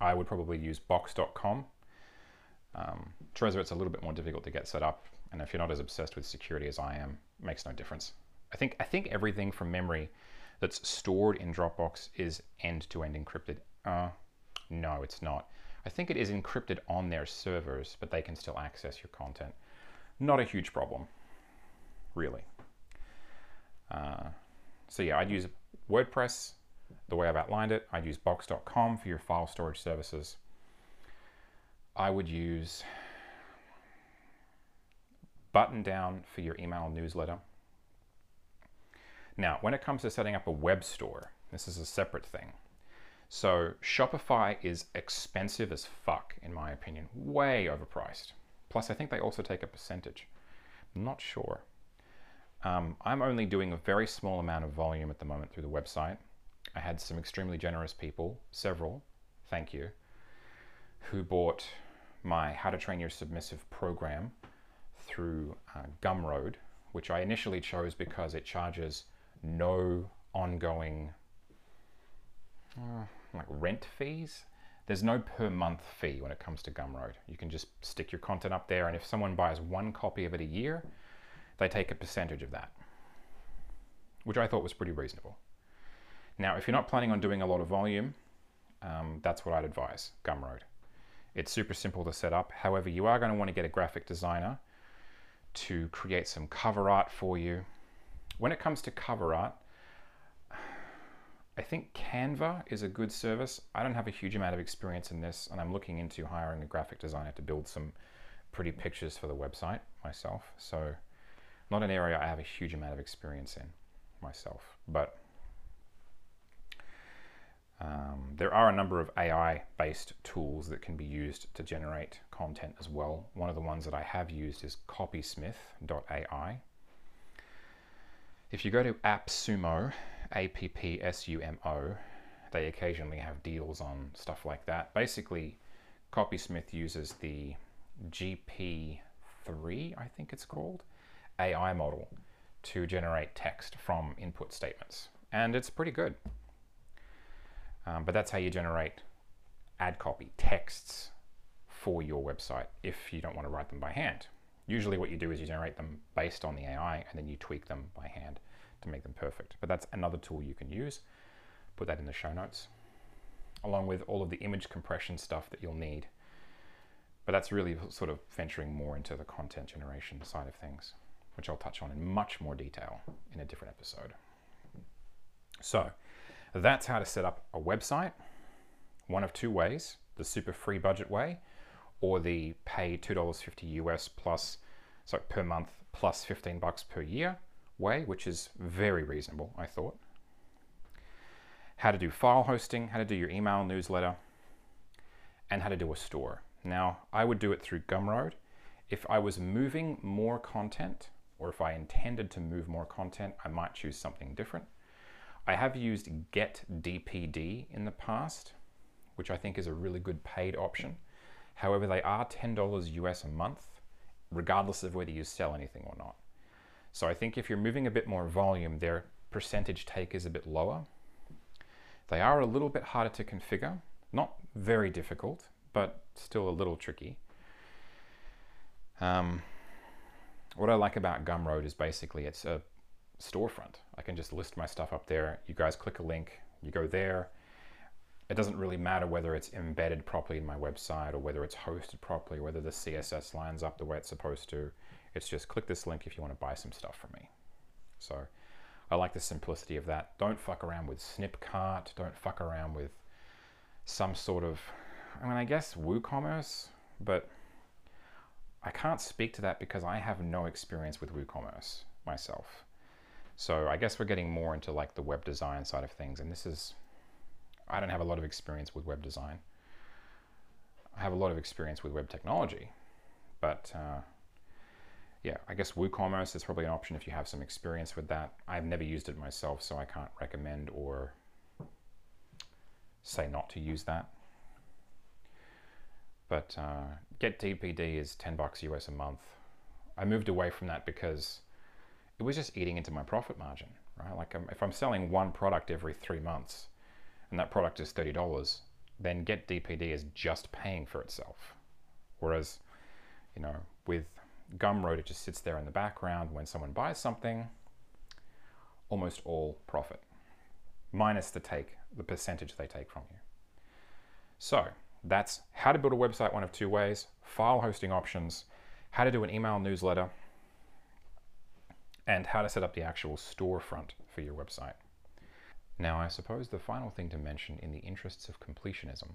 I would probably use box.com. Um, Tresorit, it's a little bit more difficult to get set up, and if you're not as obsessed with security as I am, makes no difference. I think I think everything from memory that's stored in Dropbox is end-to-end encrypted. Uh, no, it's not. I think it is encrypted on their servers, but they can still access your content. Not a huge problem really. Uh, so yeah, I'd use WordPress the way I've outlined it. I'd use box.com for your file storage services. I would use Buttondown for your email newsletter. Now, when it comes to setting up a web store, this is a separate thing. So Shopify is expensive as fuck, in my opinion, way overpriced. Plus, I think they also take a percentage. I'm not sure. Um, I'm only doing a very small amount of volume at the moment through the website. I had some extremely generous people, several, thank you, who bought my How to Train Your Submissive program through uh, Gumroad, which I initially chose because it charges no ongoing uh, like rent fees. There's no per month fee when it comes to Gumroad. You can just stick your content up there, and if someone buys one copy of it a year, they take a percentage of that, which I thought was pretty reasonable. Now, if you're not planning on doing a lot of volume, um, that's what I'd advise Gumroad. It's super simple to set up. However, you are going to want to get a graphic designer to create some cover art for you. When it comes to cover art, I think Canva is a good service. I don't have a huge amount of experience in this, and I'm looking into hiring a graphic designer to build some pretty pictures for the website myself. So not an area I have a huge amount of experience in myself, but um, there are a number of AI based tools that can be used to generate content as well. One of the ones that I have used is copysmith.ai. If you go to AppSumo, A P P S U M O, they occasionally have deals on stuff like that. Basically, Copysmith uses the GP3, I think it's called, AI model to generate text from input statements. And it's pretty good. Um, but that's how you generate ad copy, texts for your website if you don't want to write them by hand. Usually what you do is you generate them based on the AI and then you tweak them by hand to make them perfect. But that's another tool you can use. Put that in the show notes, along with all of the image compression stuff that you'll need. But that's really sort of venturing more into the content generation side of things which I'll touch on in much more detail in a different episode. So that's how to set up a website. One of two ways, the super free budget way or the pay $2.50 US plus, so per month plus 15 bucks per year way, which is very reasonable, I thought. How to do file hosting, how to do your email newsletter, and how to do a store. Now, I would do it through Gumroad. If I was moving more content or if I intended to move more content, I might choose something different. I have used GetDPD in the past, which I think is a really good paid option. However, they are $10 US a month, regardless of whether you sell anything or not. So I think if you're moving a bit more volume, their percentage take is a bit lower. They are a little bit harder to configure, not very difficult, but still a little tricky. Um, what I like about Gumroad is basically it's a storefront. I can just list my stuff up there. You guys click a link, you go there. It doesn't really matter whether it's embedded properly in my website or whether it's hosted properly, whether the CSS lines up the way it's supposed to. It's just click this link if you want to buy some stuff from me. So I like the simplicity of that. Don't fuck around with Snipcart. Don't fuck around with some sort of, I mean, I guess WooCommerce, but I can't speak to that because I have no experience with WooCommerce. myself. So I guess we're getting more into like the web design side of things. And this is, I don't have a lot of experience with web design. I have a lot of experience with web technology, but uh, yeah, I guess WooCommerce is probably an option if you have some experience with that. I've never used it myself, so I can't recommend or say not to use that. But uh, GetDPD is 10 bucks US a month. I moved away from that because it was just eating into my profit margin, right? Like um, if I'm selling one product every three months and that product is $30, then GetDPD is just paying for itself. Whereas, you know, with Gumroad, it just sits there in the background. When someone buys something, almost all profit, minus the take, the percentage they take from you. So that's how to build a website one of two ways, file hosting options, how to do an email newsletter, and how to set up the actual storefront for your website. Now, I suppose the final thing to mention in the interests of completionism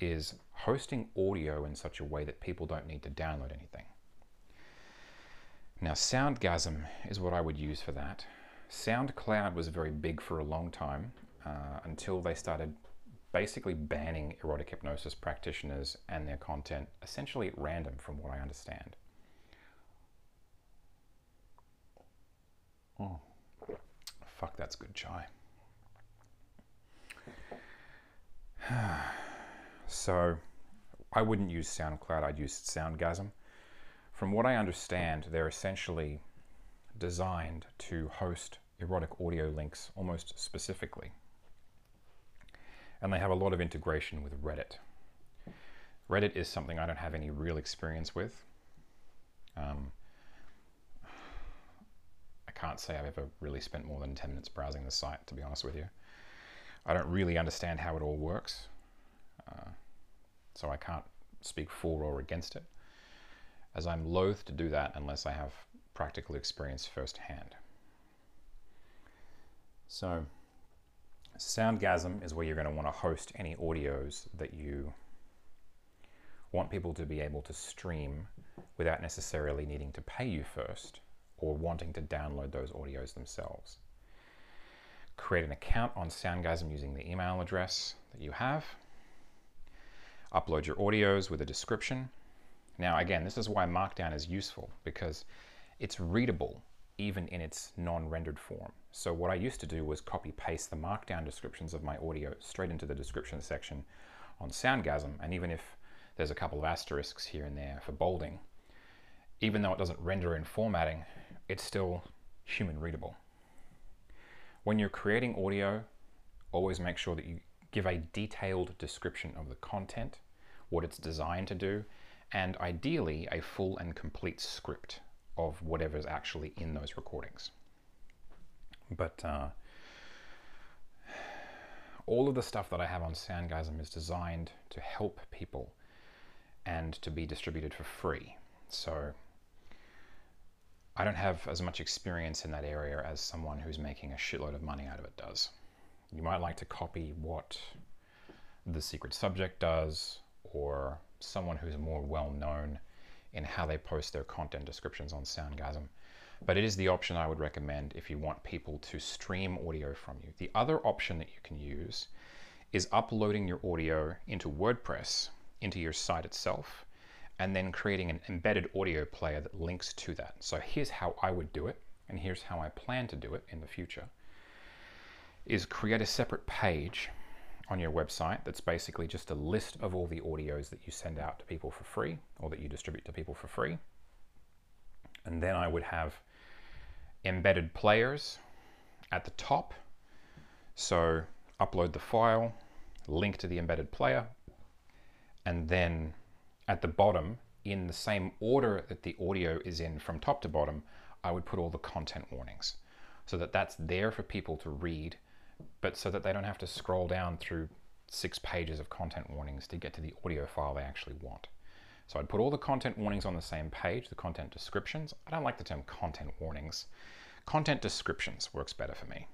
is hosting audio in such a way that people don't need to download anything. Now, Soundgasm is what I would use for that. SoundCloud was very big for a long time uh, until they started basically banning erotic hypnosis practitioners and their content essentially at random, from what I understand. Oh, fuck, that's good chai. so, I wouldn't use SoundCloud, I'd use Soundgasm. From what I understand, they're essentially designed to host erotic audio links almost specifically. And they have a lot of integration with Reddit. Reddit is something I don't have any real experience with. Um, I can't say I've ever really spent more than 10 minutes browsing the site, to be honest with you. I don't really understand how it all works, uh, so I can't speak for or against it as I'm loath to do that unless I have practical experience firsthand. So, Soundgasm is where you're going to want to host any audios that you want people to be able to stream without necessarily needing to pay you first or wanting to download those audios themselves. Create an account on Soundgasm using the email address that you have. Upload your audios with a description now, again, this is why Markdown is useful because it's readable even in its non-rendered form. So what I used to do was copy paste the Markdown descriptions of my audio straight into the description section on Soundgasm. And even if there's a couple of asterisks here and there for bolding, even though it doesn't render in formatting, it's still human readable. When you're creating audio, always make sure that you give a detailed description of the content, what it's designed to do, and ideally a full and complete script of whatever's actually in those recordings. But uh, all of the stuff that I have on Soundgasm is designed to help people and to be distributed for free. So I don't have as much experience in that area as someone who's making a shitload of money out of it does. You might like to copy what the secret subject does or someone who's more well known in how they post their content descriptions on Soundgasm. But it is the option I would recommend if you want people to stream audio from you. The other option that you can use is uploading your audio into WordPress, into your site itself, and then creating an embedded audio player that links to that. So here's how I would do it, and here's how I plan to do it in the future, is create a separate page on your website that's basically just a list of all the audios that you send out to people for free or that you distribute to people for free. And then I would have embedded players at the top. So upload the file, link to the embedded player, and then at the bottom, in the same order that the audio is in from top to bottom, I would put all the content warnings so that that's there for people to read but so that they don't have to scroll down through six pages of content warnings to get to the audio file they actually want. So I'd put all the content warnings on the same page, the content descriptions. I don't like the term content warnings. Content descriptions works better for me.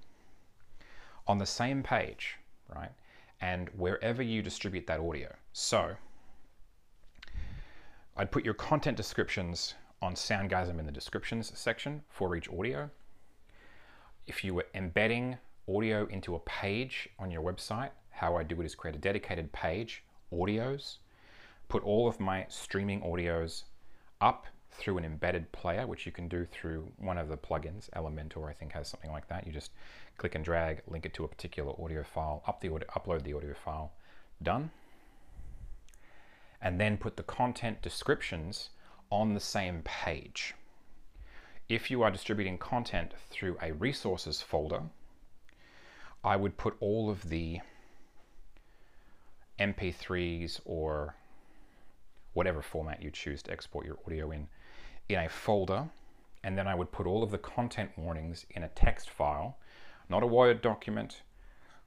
On the same page, right? And wherever you distribute that audio. So I'd put your content descriptions on Soundgasm in the descriptions section for each audio. If you were embedding audio into a page on your website, how I do it is create a dedicated page, audios, put all of my streaming audios up through an embedded player, which you can do through one of the plugins. Elementor, I think, has something like that. You just click and drag, link it to a particular audio file, up the audio, upload the audio file, done. And then put the content descriptions on the same page. If you are distributing content through a resources folder, I would put all of the MP3s or whatever format you choose to export your audio in in a folder and then I would put all of the content warnings in a text file, not a Word document,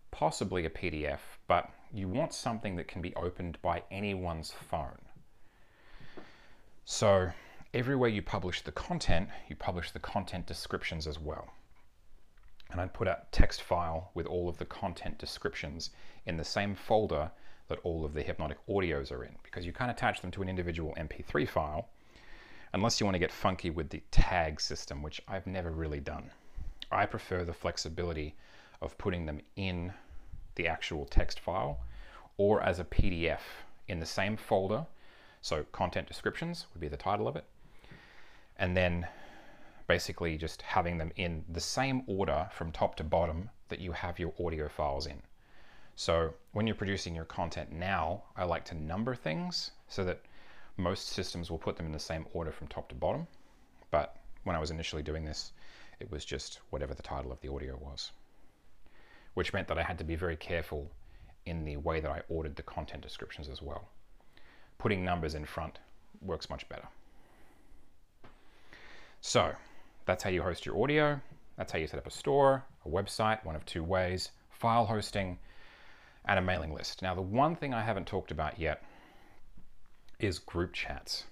possibly a PDF, but you want something that can be opened by anyone's phone. So everywhere you publish the content, you publish the content descriptions as well. And I'd put a text file with all of the content descriptions in the same folder that all of the hypnotic audios are in, because you can't attach them to an individual MP3 file unless you want to get funky with the tag system, which I've never really done. I prefer the flexibility of putting them in the actual text file or as a PDF in the same folder. So content descriptions would be the title of it. And then basically just having them in the same order from top to bottom that you have your audio files in. So when you're producing your content now, I like to number things so that most systems will put them in the same order from top to bottom, but when I was initially doing this, it was just whatever the title of the audio was, which meant that I had to be very careful in the way that I ordered the content descriptions as well. Putting numbers in front works much better. So that's how you host your audio. That's how you set up a store, a website, one of two ways, file hosting, and a mailing list. Now, the one thing I haven't talked about yet is group chats.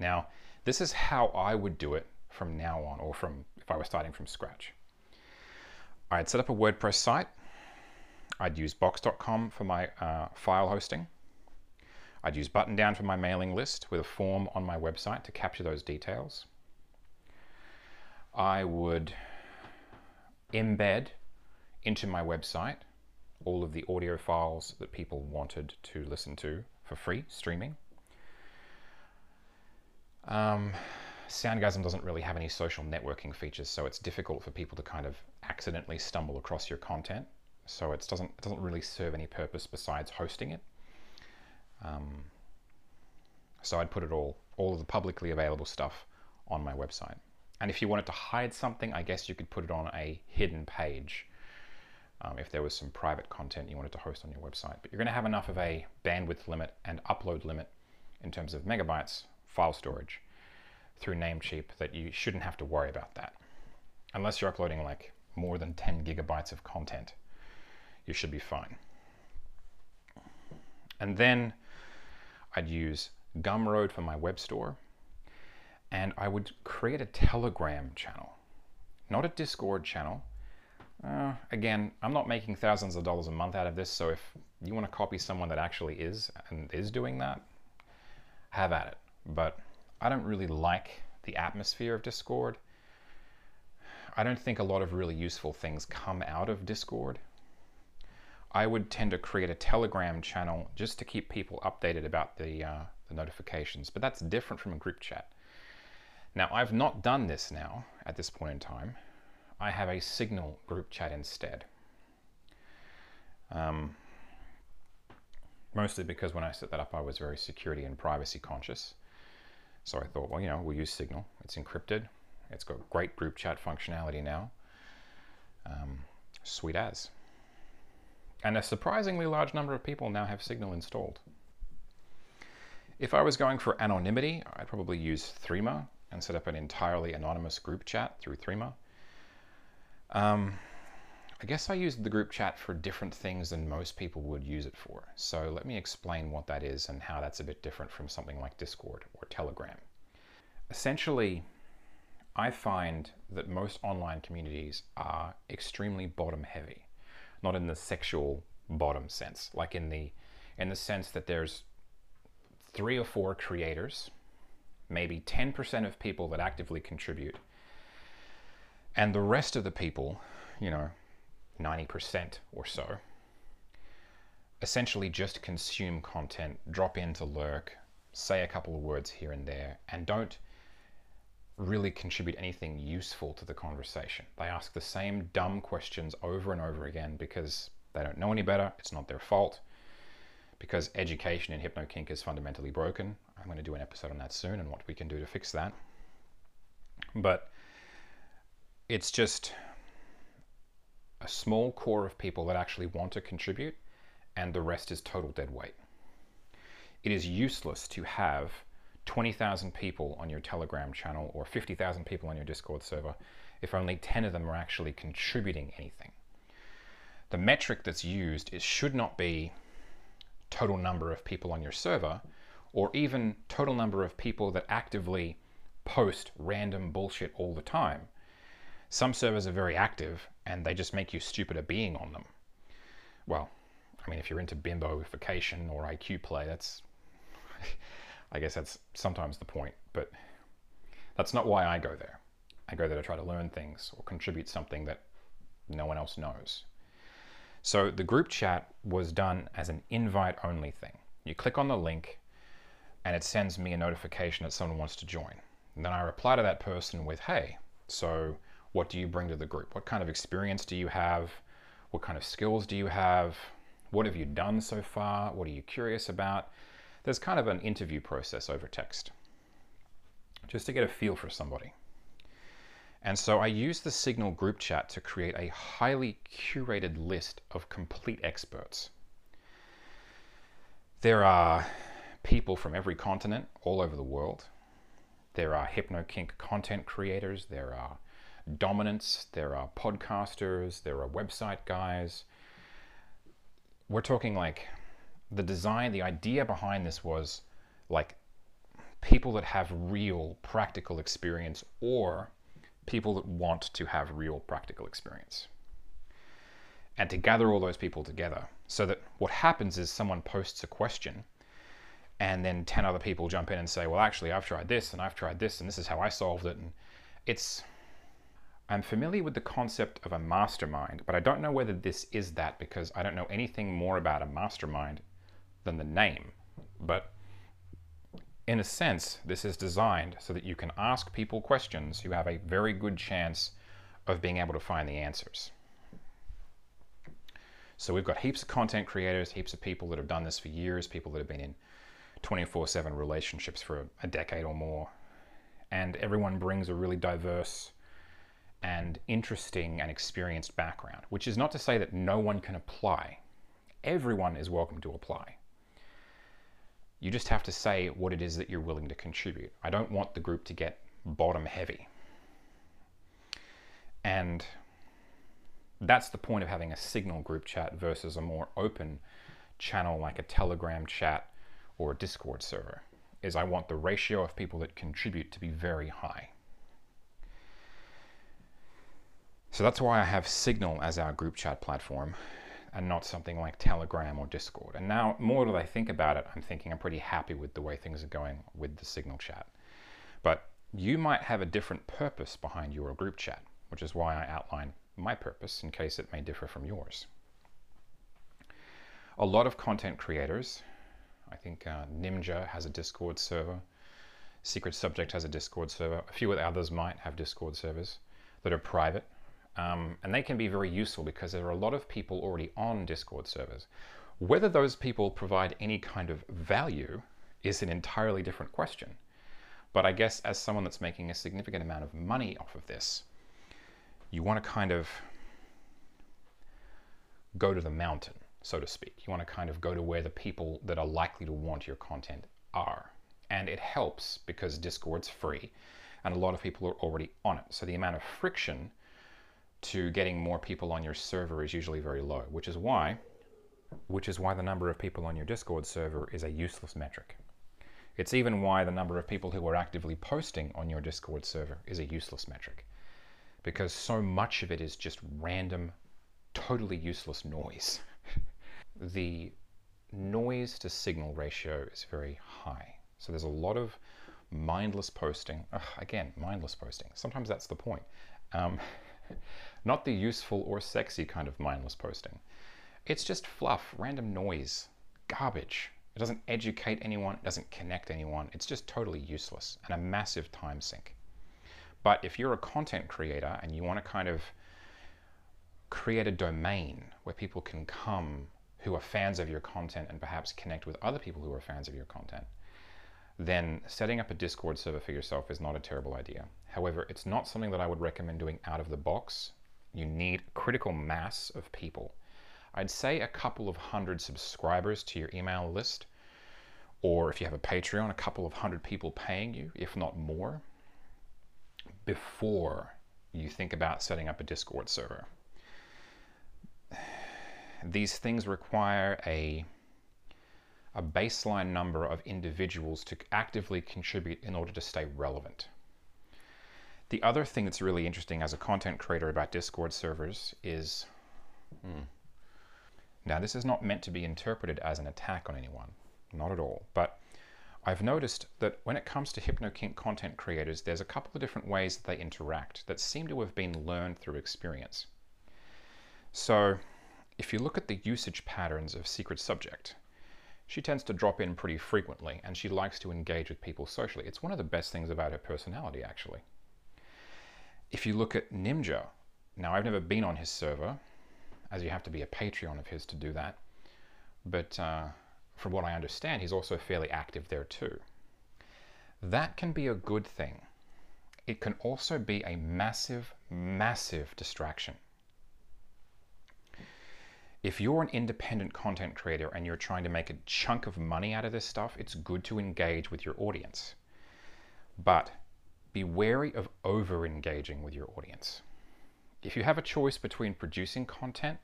Now, this is how I would do it from now on, or from if I were starting from scratch. I'd set up a WordPress site. I'd use box.com for my uh, file hosting. I'd use Buttondown for my mailing list with a form on my website to capture those details. I would embed into my website all of the audio files that people wanted to listen to for free, streaming. Um, Soundgasm doesn't really have any social networking features, so it's difficult for people to kind of accidentally stumble across your content. So it doesn't it doesn't really serve any purpose besides hosting it. Um, so I'd put it all all of the publicly available stuff on my website. And if you wanted to hide something, I guess you could put it on a hidden page. Um, if there was some private content you wanted to host on your website. But you're going to have enough of a bandwidth limit and upload limit in terms of megabytes file storage through Namecheap that you shouldn't have to worry about that. Unless you're uploading like more than 10 gigabytes of content, you should be fine. And then I'd use Gumroad for my web store, and I would create a Telegram channel, not a Discord channel. Uh, again, I'm not making thousands of dollars a month out of this, so if you want to copy someone that actually is and is doing that, have at it but I don't really like the atmosphere of Discord. I don't think a lot of really useful things come out of Discord. I would tend to create a Telegram channel just to keep people updated about the, uh, the notifications, but that's different from a group chat. Now, I've not done this now at this point in time. I have a Signal group chat instead. Um, mostly because when I set that up, I was very security and privacy conscious. So I thought, well, you know, we'll use Signal. It's encrypted. It's got great group chat functionality now. Um, sweet as. And a surprisingly large number of people now have Signal installed. If I was going for anonymity, I'd probably use Threema and set up an entirely anonymous group chat through Threema. Um, I guess I use the group chat for different things than most people would use it for. So let me explain what that is and how that's a bit different from something like Discord or Telegram. Essentially, I find that most online communities are extremely bottom heavy, not in the sexual bottom sense, like in the in the sense that there's three or four creators maybe 10% of people that actively contribute, and the rest of the people, you know, 90% or so, essentially just consume content, drop in to lurk, say a couple of words here and there, and don't really contribute anything useful to the conversation. They ask the same dumb questions over and over again because they don't know any better, it's not their fault. Because education in hypnokink is fundamentally broken. I'm going to do an episode on that soon and what we can do to fix that. But it's just a small core of people that actually want to contribute, and the rest is total dead weight. It is useless to have 20,000 people on your Telegram channel or 50,000 people on your Discord server if only 10 of them are actually contributing anything. The metric that's used is should not be total number of people on your server or even total number of people that actively post random bullshit all the time. Some servers are very active and they just make you stupider being on them. Well, I mean, if you're into bimboification or IQ play, that's, I guess that's sometimes the point, but that's not why I go there. I go there to try to learn things or contribute something that no one else knows. So the group chat was done as an invite only thing. You click on the link and it sends me a notification that someone wants to join. And then I reply to that person with, hey, so what do you bring to the group? What kind of experience do you have? What kind of skills do you have? What have you done so far? What are you curious about? There's kind of an interview process over text, just to get a feel for somebody. And so I use the Signal group chat to create a highly curated list of complete experts. There are people from every continent all over the world. There are HypnoKink content creators, there are dominants, there are podcasters, there are website guys. We're talking like the design, the idea behind this was like people that have real practical experience or people that want to have real practical experience. And to gather all those people together so that what happens is someone posts a question and then 10 other people jump in and say, well, actually, I've tried this and I've tried this and this is how I solved it. And it's I'm familiar with the concept of a mastermind, but I don't know whether this is that because I don't know anything more about a mastermind than the name. But in a sense, this is designed so that you can ask people questions who have a very good chance of being able to find the answers. So we've got heaps of content creators, heaps of people that have done this for years, people that have been in 24 7 relationships for a decade or more. And everyone brings a really diverse and interesting and experienced background, which is not to say that no one can apply. Everyone is welcome to apply. You just have to say what it is that you're willing to contribute. I don't want the group to get bottom heavy. And that's the point of having a signal group chat versus a more open channel like a Telegram chat or a Discord server is I want the ratio of people that contribute to be very high. So that's why I have Signal as our group chat platform and not something like Telegram or Discord. And now, more that I think about it, I'm thinking I'm pretty happy with the way things are going with the Signal chat. But you might have a different purpose behind your group chat, which is why I outline my purpose in case it may differ from yours. A lot of content creators, I think uh, Nimja has a Discord server, Secret Subject has a Discord server, a few of the others might have Discord servers that are private um, and they can be very useful because there are a lot of people already on Discord servers. Whether those people provide any kind of value is an entirely different question. But I guess as someone that's making a significant amount of money off of this, you want to kind of go to the mountain, so to speak. You want to kind of go to where the people that are likely to want your content are. And it helps because Discord's free and a lot of people are already on it. So the amount of friction to getting more people on your server is usually very low, which is why which is why the number of people on your Discord server is a useless metric. It's even why the number of people who are actively posting on your Discord server is a useless metric. Because so much of it is just random, totally useless noise. The noise to signal ratio is very high. So there's a lot of mindless posting. Ugh, again, mindless posting. Sometimes that's the point. Um, not the useful or sexy kind of mindless posting. It's just fluff, random noise, garbage. It doesn't educate anyone, it doesn't connect anyone. It's just totally useless and a massive time sink. But if you're a content creator and you want to kind of create a domain where people can come who are fans of your content and perhaps connect with other people who are fans of your content, then setting up a Discord server for yourself is not a terrible idea. However, it's not something that I would recommend doing out of the box. You need critical mass of people. I'd say a couple of hundred subscribers to your email list, or if you have a Patreon, a couple of hundred people paying you, if not more, before you think about setting up a Discord server. These things require a, a baseline number of individuals to actively contribute in order to stay relevant. The other thing that's really interesting as a content creator about Discord servers is. Hmm, now, this is not meant to be interpreted as an attack on anyone, not at all. But I've noticed that when it comes to HypnoKink content creators, there's a couple of different ways that they interact that seem to have been learned through experience. So, if you look at the usage patterns of Secret Subject, she tends to drop in pretty frequently and she likes to engage with people socially. It's one of the best things about her personality, actually. If you look at Nimja, now I've never been on his server, as you have to be a Patreon of his to do that, but uh, from what I understand, he's also fairly active there too. That can be a good thing. It can also be a massive, massive distraction. If you're an independent content creator and you're trying to make a chunk of money out of this stuff, it's good to engage with your audience. But be wary of over engaging with your audience. If you have a choice between producing content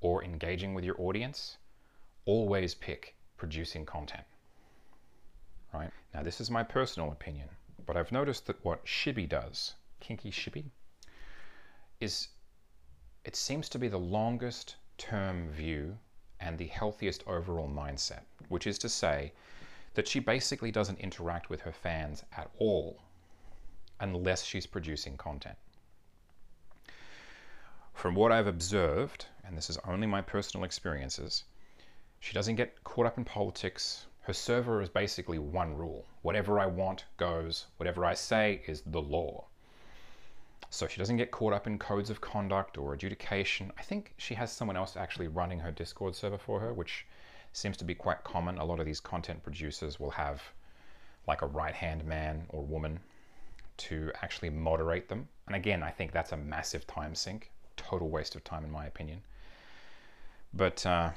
or engaging with your audience, always pick producing content. Right? Now, this is my personal opinion, but I've noticed that what Shibby does, Kinky Shibby, is it seems to be the longest term view and the healthiest overall mindset, which is to say that she basically doesn't interact with her fans at all unless she's producing content. From what I've observed, and this is only my personal experiences, she doesn't get caught up in politics. Her server is basically one rule whatever I want goes, whatever I say is the law. So she doesn't get caught up in codes of conduct or adjudication. I think she has someone else actually running her Discord server for her, which seems to be quite common. A lot of these content producers will have like a right hand man or woman to actually moderate them. And again, I think that's a massive time sink, total waste of time, in my opinion. But uh,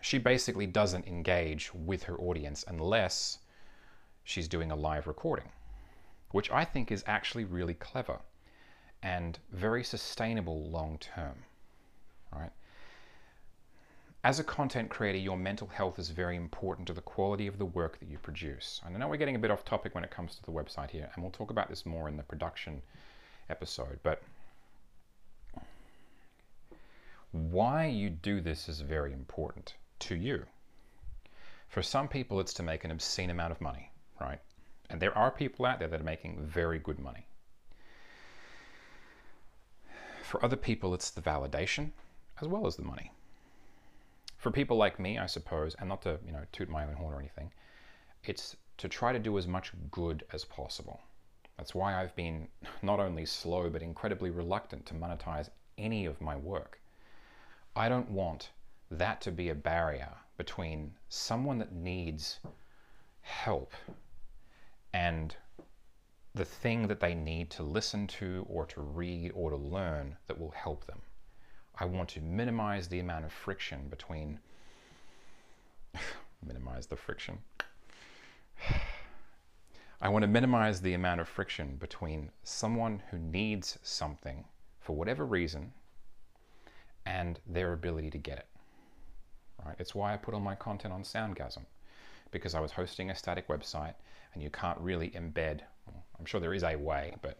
she basically doesn't engage with her audience unless she's doing a live recording, which I think is actually really clever and very sustainable long term, right? As a content creator, your mental health is very important to the quality of the work that you produce. And I know we're getting a bit off topic when it comes to the website here, and we'll talk about this more in the production episode, but why you do this is very important to you. For some people, it's to make an obscene amount of money, right? And there are people out there that are making very good money. For other people, it's the validation as well as the money for people like me, I suppose, and not to you know toot my own horn or anything, it's to try to do as much good as possible. That's why I've been not only slow but incredibly reluctant to monetize any of my work. I don't want that to be a barrier between someone that needs help and the thing that they need to listen to or to read or to learn that will help them. I want to minimize the amount of friction between, minimize the friction. I want to minimize the amount of friction between someone who needs something for whatever reason and their ability to get it. Right? It's why I put all my content on Soundgasm because I was hosting a static website and you can't really embed. I'm sure there is a way, but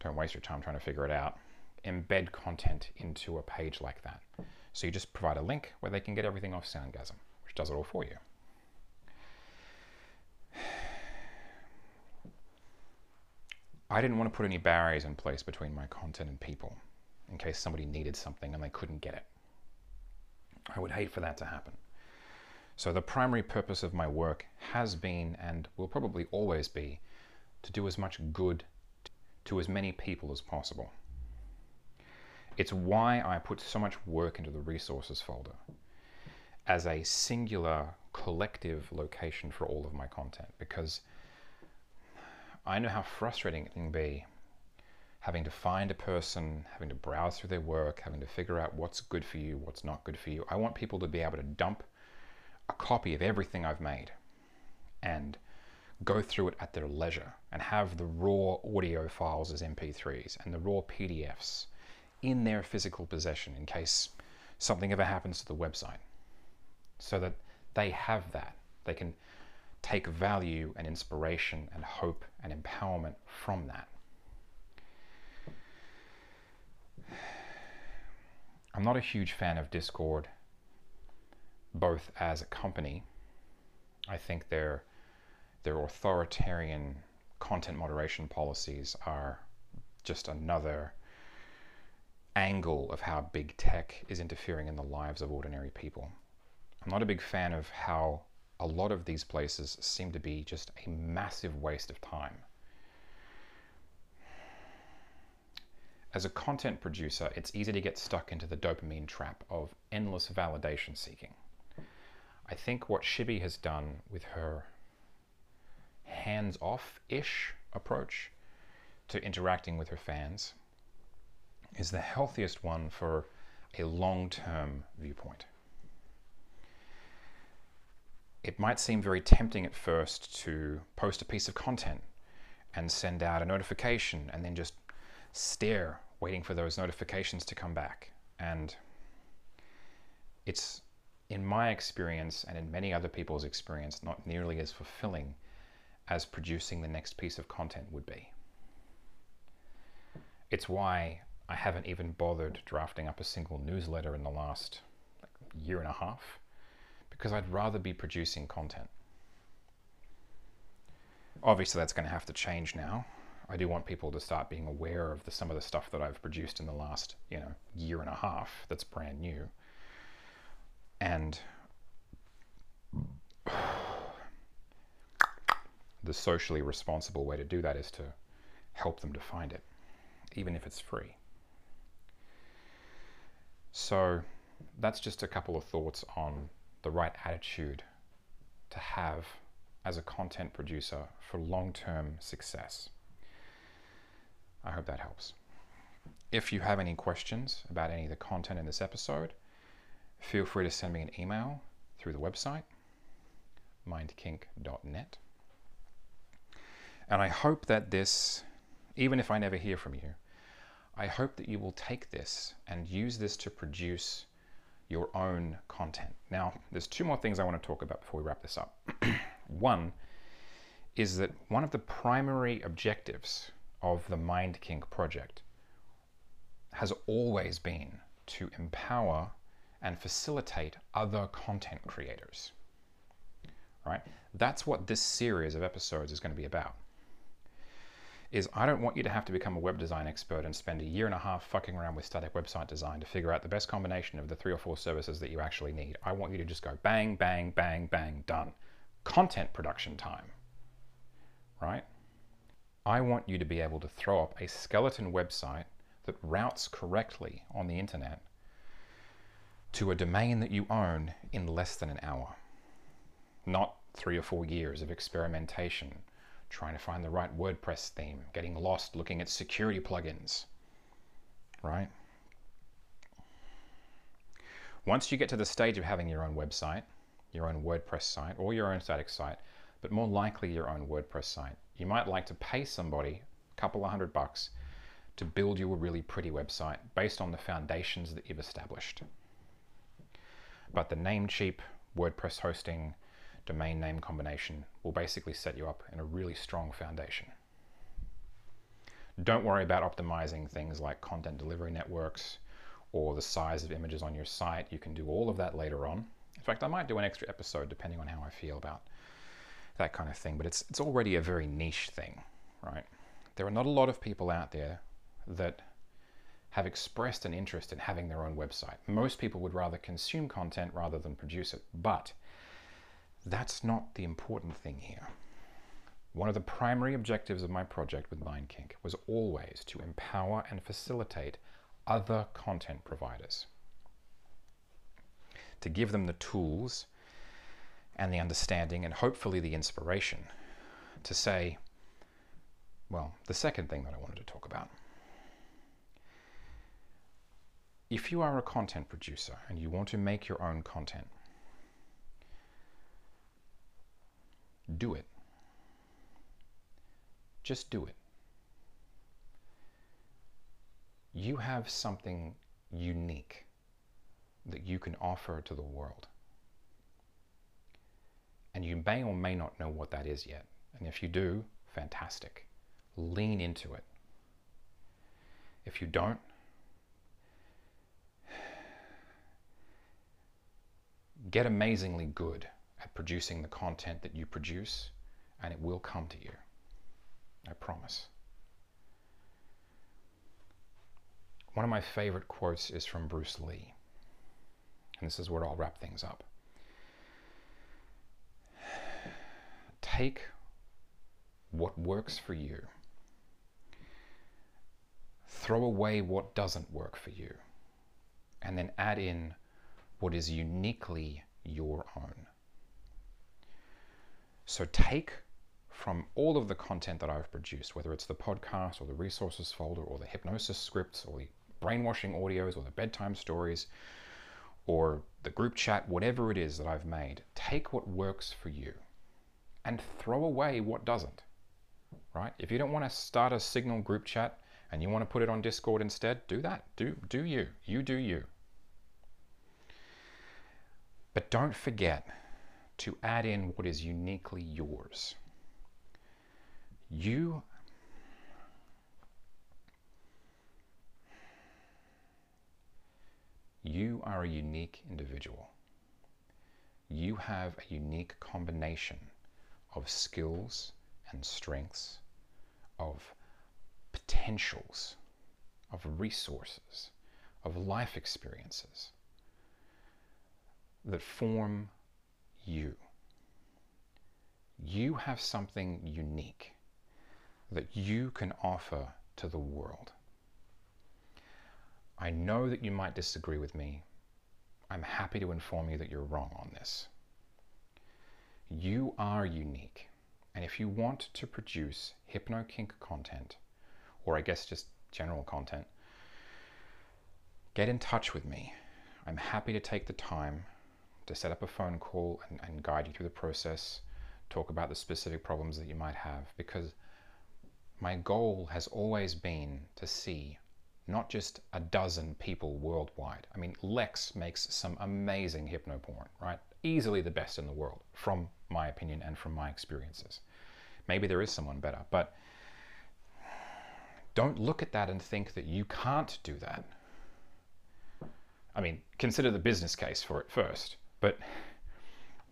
don't waste your time trying to figure it out embed content into a page like that. So you just provide a link where they can get everything off Soundgasm, which does it all for you. I didn't want to put any barriers in place between my content and people in case somebody needed something and they couldn't get it. I would hate for that to happen. So, the primary purpose of my work has been and will probably always be to do as much good to as many people as possible. It's why I put so much work into the resources folder as a singular collective location for all of my content because I know how frustrating it can be having to find a person, having to browse through their work, having to figure out what's good for you, what's not good for you. I want people to be able to dump a copy of everything I've made and go through it at their leisure and have the raw audio files as MP3s and the raw PDFs in their physical possession in case something ever happens to the website. So that they have that. They can take value and inspiration and hope and empowerment from that. I'm not a huge fan of Discord, both as a company. I think their their authoritarian content moderation policies are just another angle of how big tech is interfering in the lives of ordinary people. I'm not a big fan of how a lot of these places seem to be just a massive waste of time. As a content producer, it's easy to get stuck into the dopamine trap of endless validation seeking. I think what Shibby has done with her hands off ish approach to interacting with her fans is the healthiest one for a long term viewpoint. It might seem very tempting at first to post a piece of content and send out a notification and then just stare, waiting for those notifications to come back. And it's, in my experience and in many other people's experience, not nearly as fulfilling as producing the next piece of content would be. It's why I haven't even bothered drafting up a single newsletter in the last year and a half, because I'd rather be producing content. Obviously, that's going to have to change now. I do want people to start being aware of the, some of the stuff that I've produced in the last, you know, year and a half that's brand new. And the socially responsible way to do that is to help them to find it, even if it's free. So that's just a couple of thoughts on the right attitude to have as a content producer for long term success. I hope that helps. If you have any questions about any of the content in this episode, feel free to send me an email through the website, mindkink.net. And I hope that this, even if I never hear from you, I hope that you will take this and use this to produce your own content. Now, there's two more things I want to talk about before we wrap this up. one is that one of the primary objectives of the Mind Kink project has always been to empower and facilitate other content creators. Right? That's what this series of episodes is going to be about. Is I don't want you to have to become a web design expert and spend a year and a half fucking around with static website design to figure out the best combination of the three or four services that you actually need. I want you to just go bang, bang, bang, bang, done. Content production time. Right? I want you to be able to throw up a skeleton website that routes correctly on the internet to a domain that you own in less than an hour. Not three or four years of experimentation, trying to find the right WordPress theme, getting lost looking at security plugins, right? Once you get to the stage of having your own website, your own WordPress site, or your own static site, but more likely your own WordPress site, you might like to pay somebody a couple of hundred bucks to build you a really pretty website based on the foundations that you've established. But the Namecheap WordPress hosting domain name combination will basically set you up in a really strong foundation. Don't worry about optimizing things like content delivery networks or the size of images on your site. You can do all of that later on. In fact, I might do an extra episode depending on how I feel about that kind of thing, but it's, it's already a very niche thing, right? there are not a lot of people out there that have expressed an interest in having their own website. Most people would rather consume content rather than produce it. But that's not the important thing here. One of the primary objectives of my project with MindKink was always to empower and facilitate other content providers, to give them the tools and the understanding and hopefully the inspiration to say, well, the second thing that I wanted to talk about. If you are a content producer and you want to make your own content, do it. Just do it. You have something unique that you can offer to the world. And you may or may not know what that is yet. And if you do, fantastic. Lean into it. If you don't, get amazingly good at producing the content that you produce, and it will come to you. I promise. One of my favorite quotes is from Bruce Lee. And this is where I'll wrap things up. Take what works for you, throw away what doesn't work for you, and then add in what is uniquely your own. So take from all of the content that I've produced, whether it's the podcast or the resources folder or the hypnosis scripts or the brainwashing audios or the bedtime stories or the group chat, whatever it is that I've made, take what works for you and throw away what doesn't. Right? If you don't want to start a signal group chat and you want to put it on Discord instead, do that. Do do you. You do you. But don't forget to add in what is uniquely yours. You You are a unique individual. You have a unique combination of skills and strengths, of potentials, of resources, of life experiences that form you. You have something unique that you can offer to the world. I know that you might disagree with me. I'm happy to inform you that you're wrong on this. You are unique. And if you want to produce HypnoKink content, or I guess just general content, get in touch with me. I'm happy to take the time to set up a phone call and, and guide you through the process, talk about the specific problems that you might have, because my goal has always been to see not just a dozen people worldwide. I mean, Lex makes some amazing hypnoporn, right? Easily the best in the world, from my opinion and from my experiences. Maybe there is someone better, but don't look at that and think that you can't do that. I mean, consider the business case for it first. But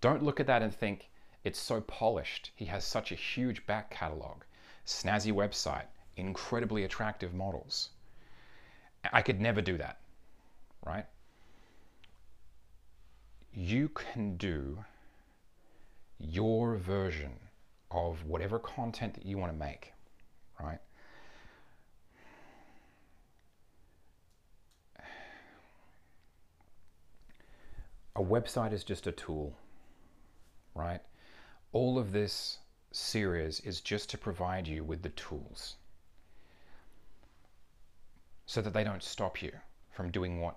don't look at that and think it's so polished. He has such a huge back catalog, snazzy website, incredibly attractive models. I could never do that, right? You can do your version of whatever content that you want to make, right? A website is just a tool, right? All of this series is just to provide you with the tools so that they don't stop you from doing what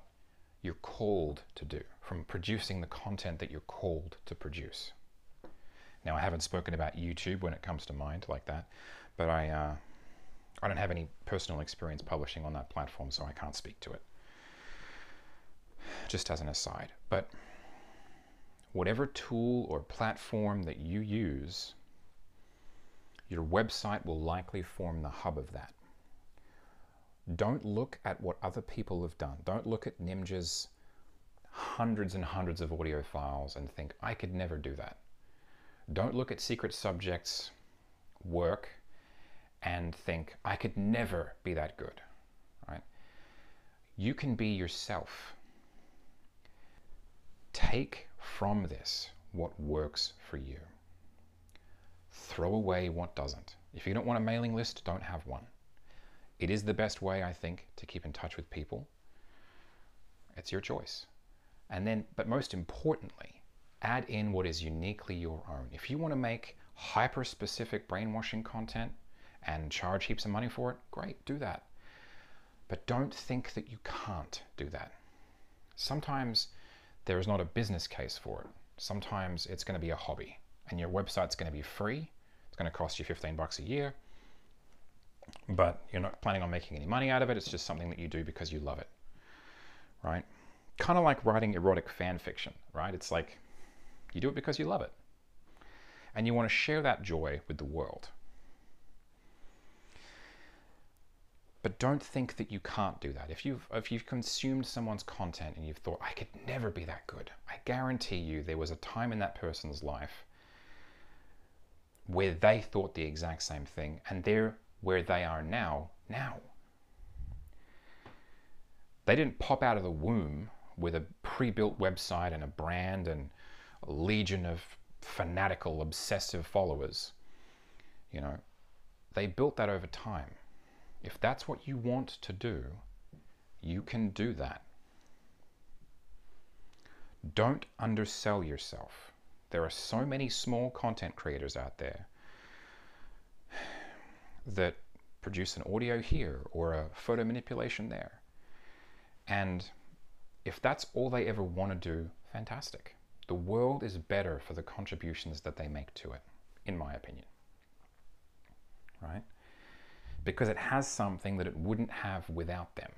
you're called to do, from producing the content that you're called to produce. Now, I haven't spoken about YouTube when it comes to mind like that, but I, uh, I don't have any personal experience publishing on that platform, so I can't speak to it. Just as an aside. But whatever tool or platform that you use, your website will likely form the hub of that. Don't look at what other people have done. Don't look at Nimja's hundreds and hundreds of audio files and think, I could never do that. Don't look at Secret Subject's work and think, I could never be that good, right? You can be yourself. Take from this what works for you. Throw away what doesn't. If you don't want a mailing list, don't have one. It is the best way, I think, to keep in touch with people. It's your choice. And then, but most importantly, add in what is uniquely your own. If you want to make hyper specific brainwashing content and charge heaps of money for it, great, do that. But don't think that you can't do that. Sometimes there is not a business case for it. Sometimes it's going to be a hobby and your website's going to be free. It's going to cost you 15 bucks a year, but you're not planning on making any money out of it. It's just something that you do because you love it, right? Kind of like writing erotic fan fiction, right? It's like you do it because you love it. And you want to share that joy with the world. But don't think that you can't do that. If you've if you've consumed someone's content and you've thought I could never be that good, I guarantee you there was a time in that person's life where they thought the exact same thing and they're where they are now now. They didn't pop out of the womb with a pre-built website and a brand and a legion of fanatical obsessive followers. You know, they built that over time if that's what you want to do, you can do that. Don't undersell yourself. There are so many small content creators out there that produce an audio here or a photo manipulation there. And if that's all they ever want to do, fantastic. The world is better for the contributions that they make to it, in my opinion. Right? Because it has something that it wouldn't have without them.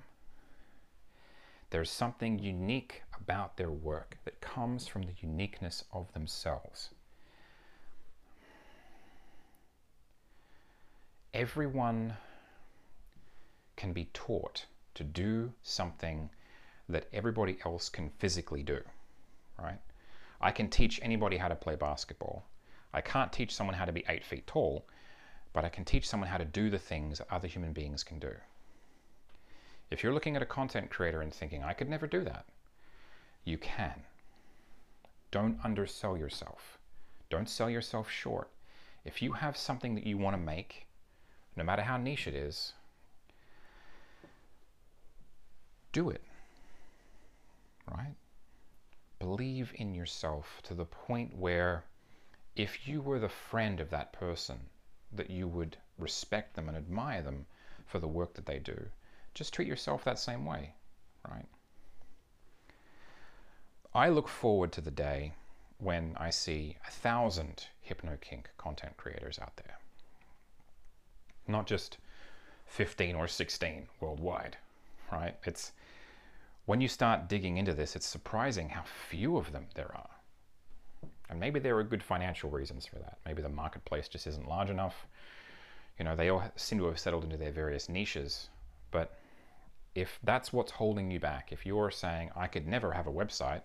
There's something unique about their work that comes from the uniqueness of themselves. Everyone can be taught to do something that everybody else can physically do, right? I can teach anybody how to play basketball. I can't teach someone how to be eight feet tall, but I can teach someone how to do the things that other human beings can do. If you're looking at a content creator and thinking, I could never do that, you can. Don't undersell yourself. Don't sell yourself short. If you have something that you want to make, no matter how niche it is, do it. Right? Believe in yourself to the point where if you were the friend of that person, that you would respect them and admire them for the work that they do. Just treat yourself that same way, right? I look forward to the day when I see a thousand HypnoKink content creators out there. Not just 15 or 16 worldwide, right? It's when you start digging into this, it's surprising how few of them there are. And maybe there are good financial reasons for that. Maybe the marketplace just isn't large enough. You know, they all seem to have settled into their various niches. But if that's what's holding you back, if you're saying, I could never have a website,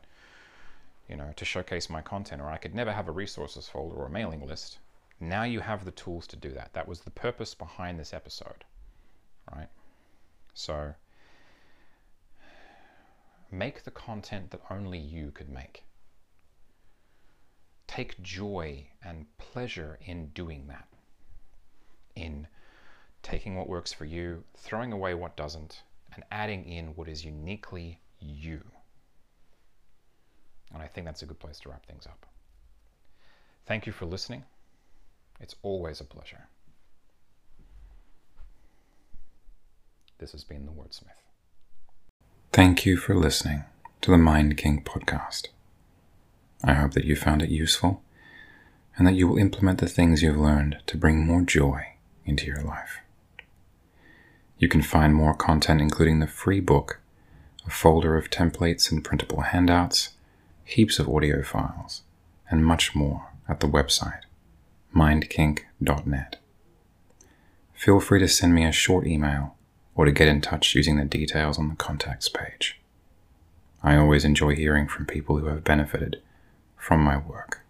you know, to showcase my content, or I could never have a resources folder or a mailing list, now you have the tools to do that. That was the purpose behind this episode, right? So make the content that only you could make take joy and pleasure in doing that, in taking what works for you, throwing away what doesn't, and adding in what is uniquely you. And I think that's a good place to wrap things up. Thank you for listening. It's always a pleasure. This has been The Wordsmith. Thank you for listening to the Mind Kink podcast. I hope that you found it useful and that you will implement the things you've learned to bring more joy into your life. You can find more content, including the free book, a folder of templates and printable handouts, heaps of audio files, and much more at the website mindkink.net. Feel free to send me a short email or to get in touch using the details on the contacts page. I always enjoy hearing from people who have benefited from my work.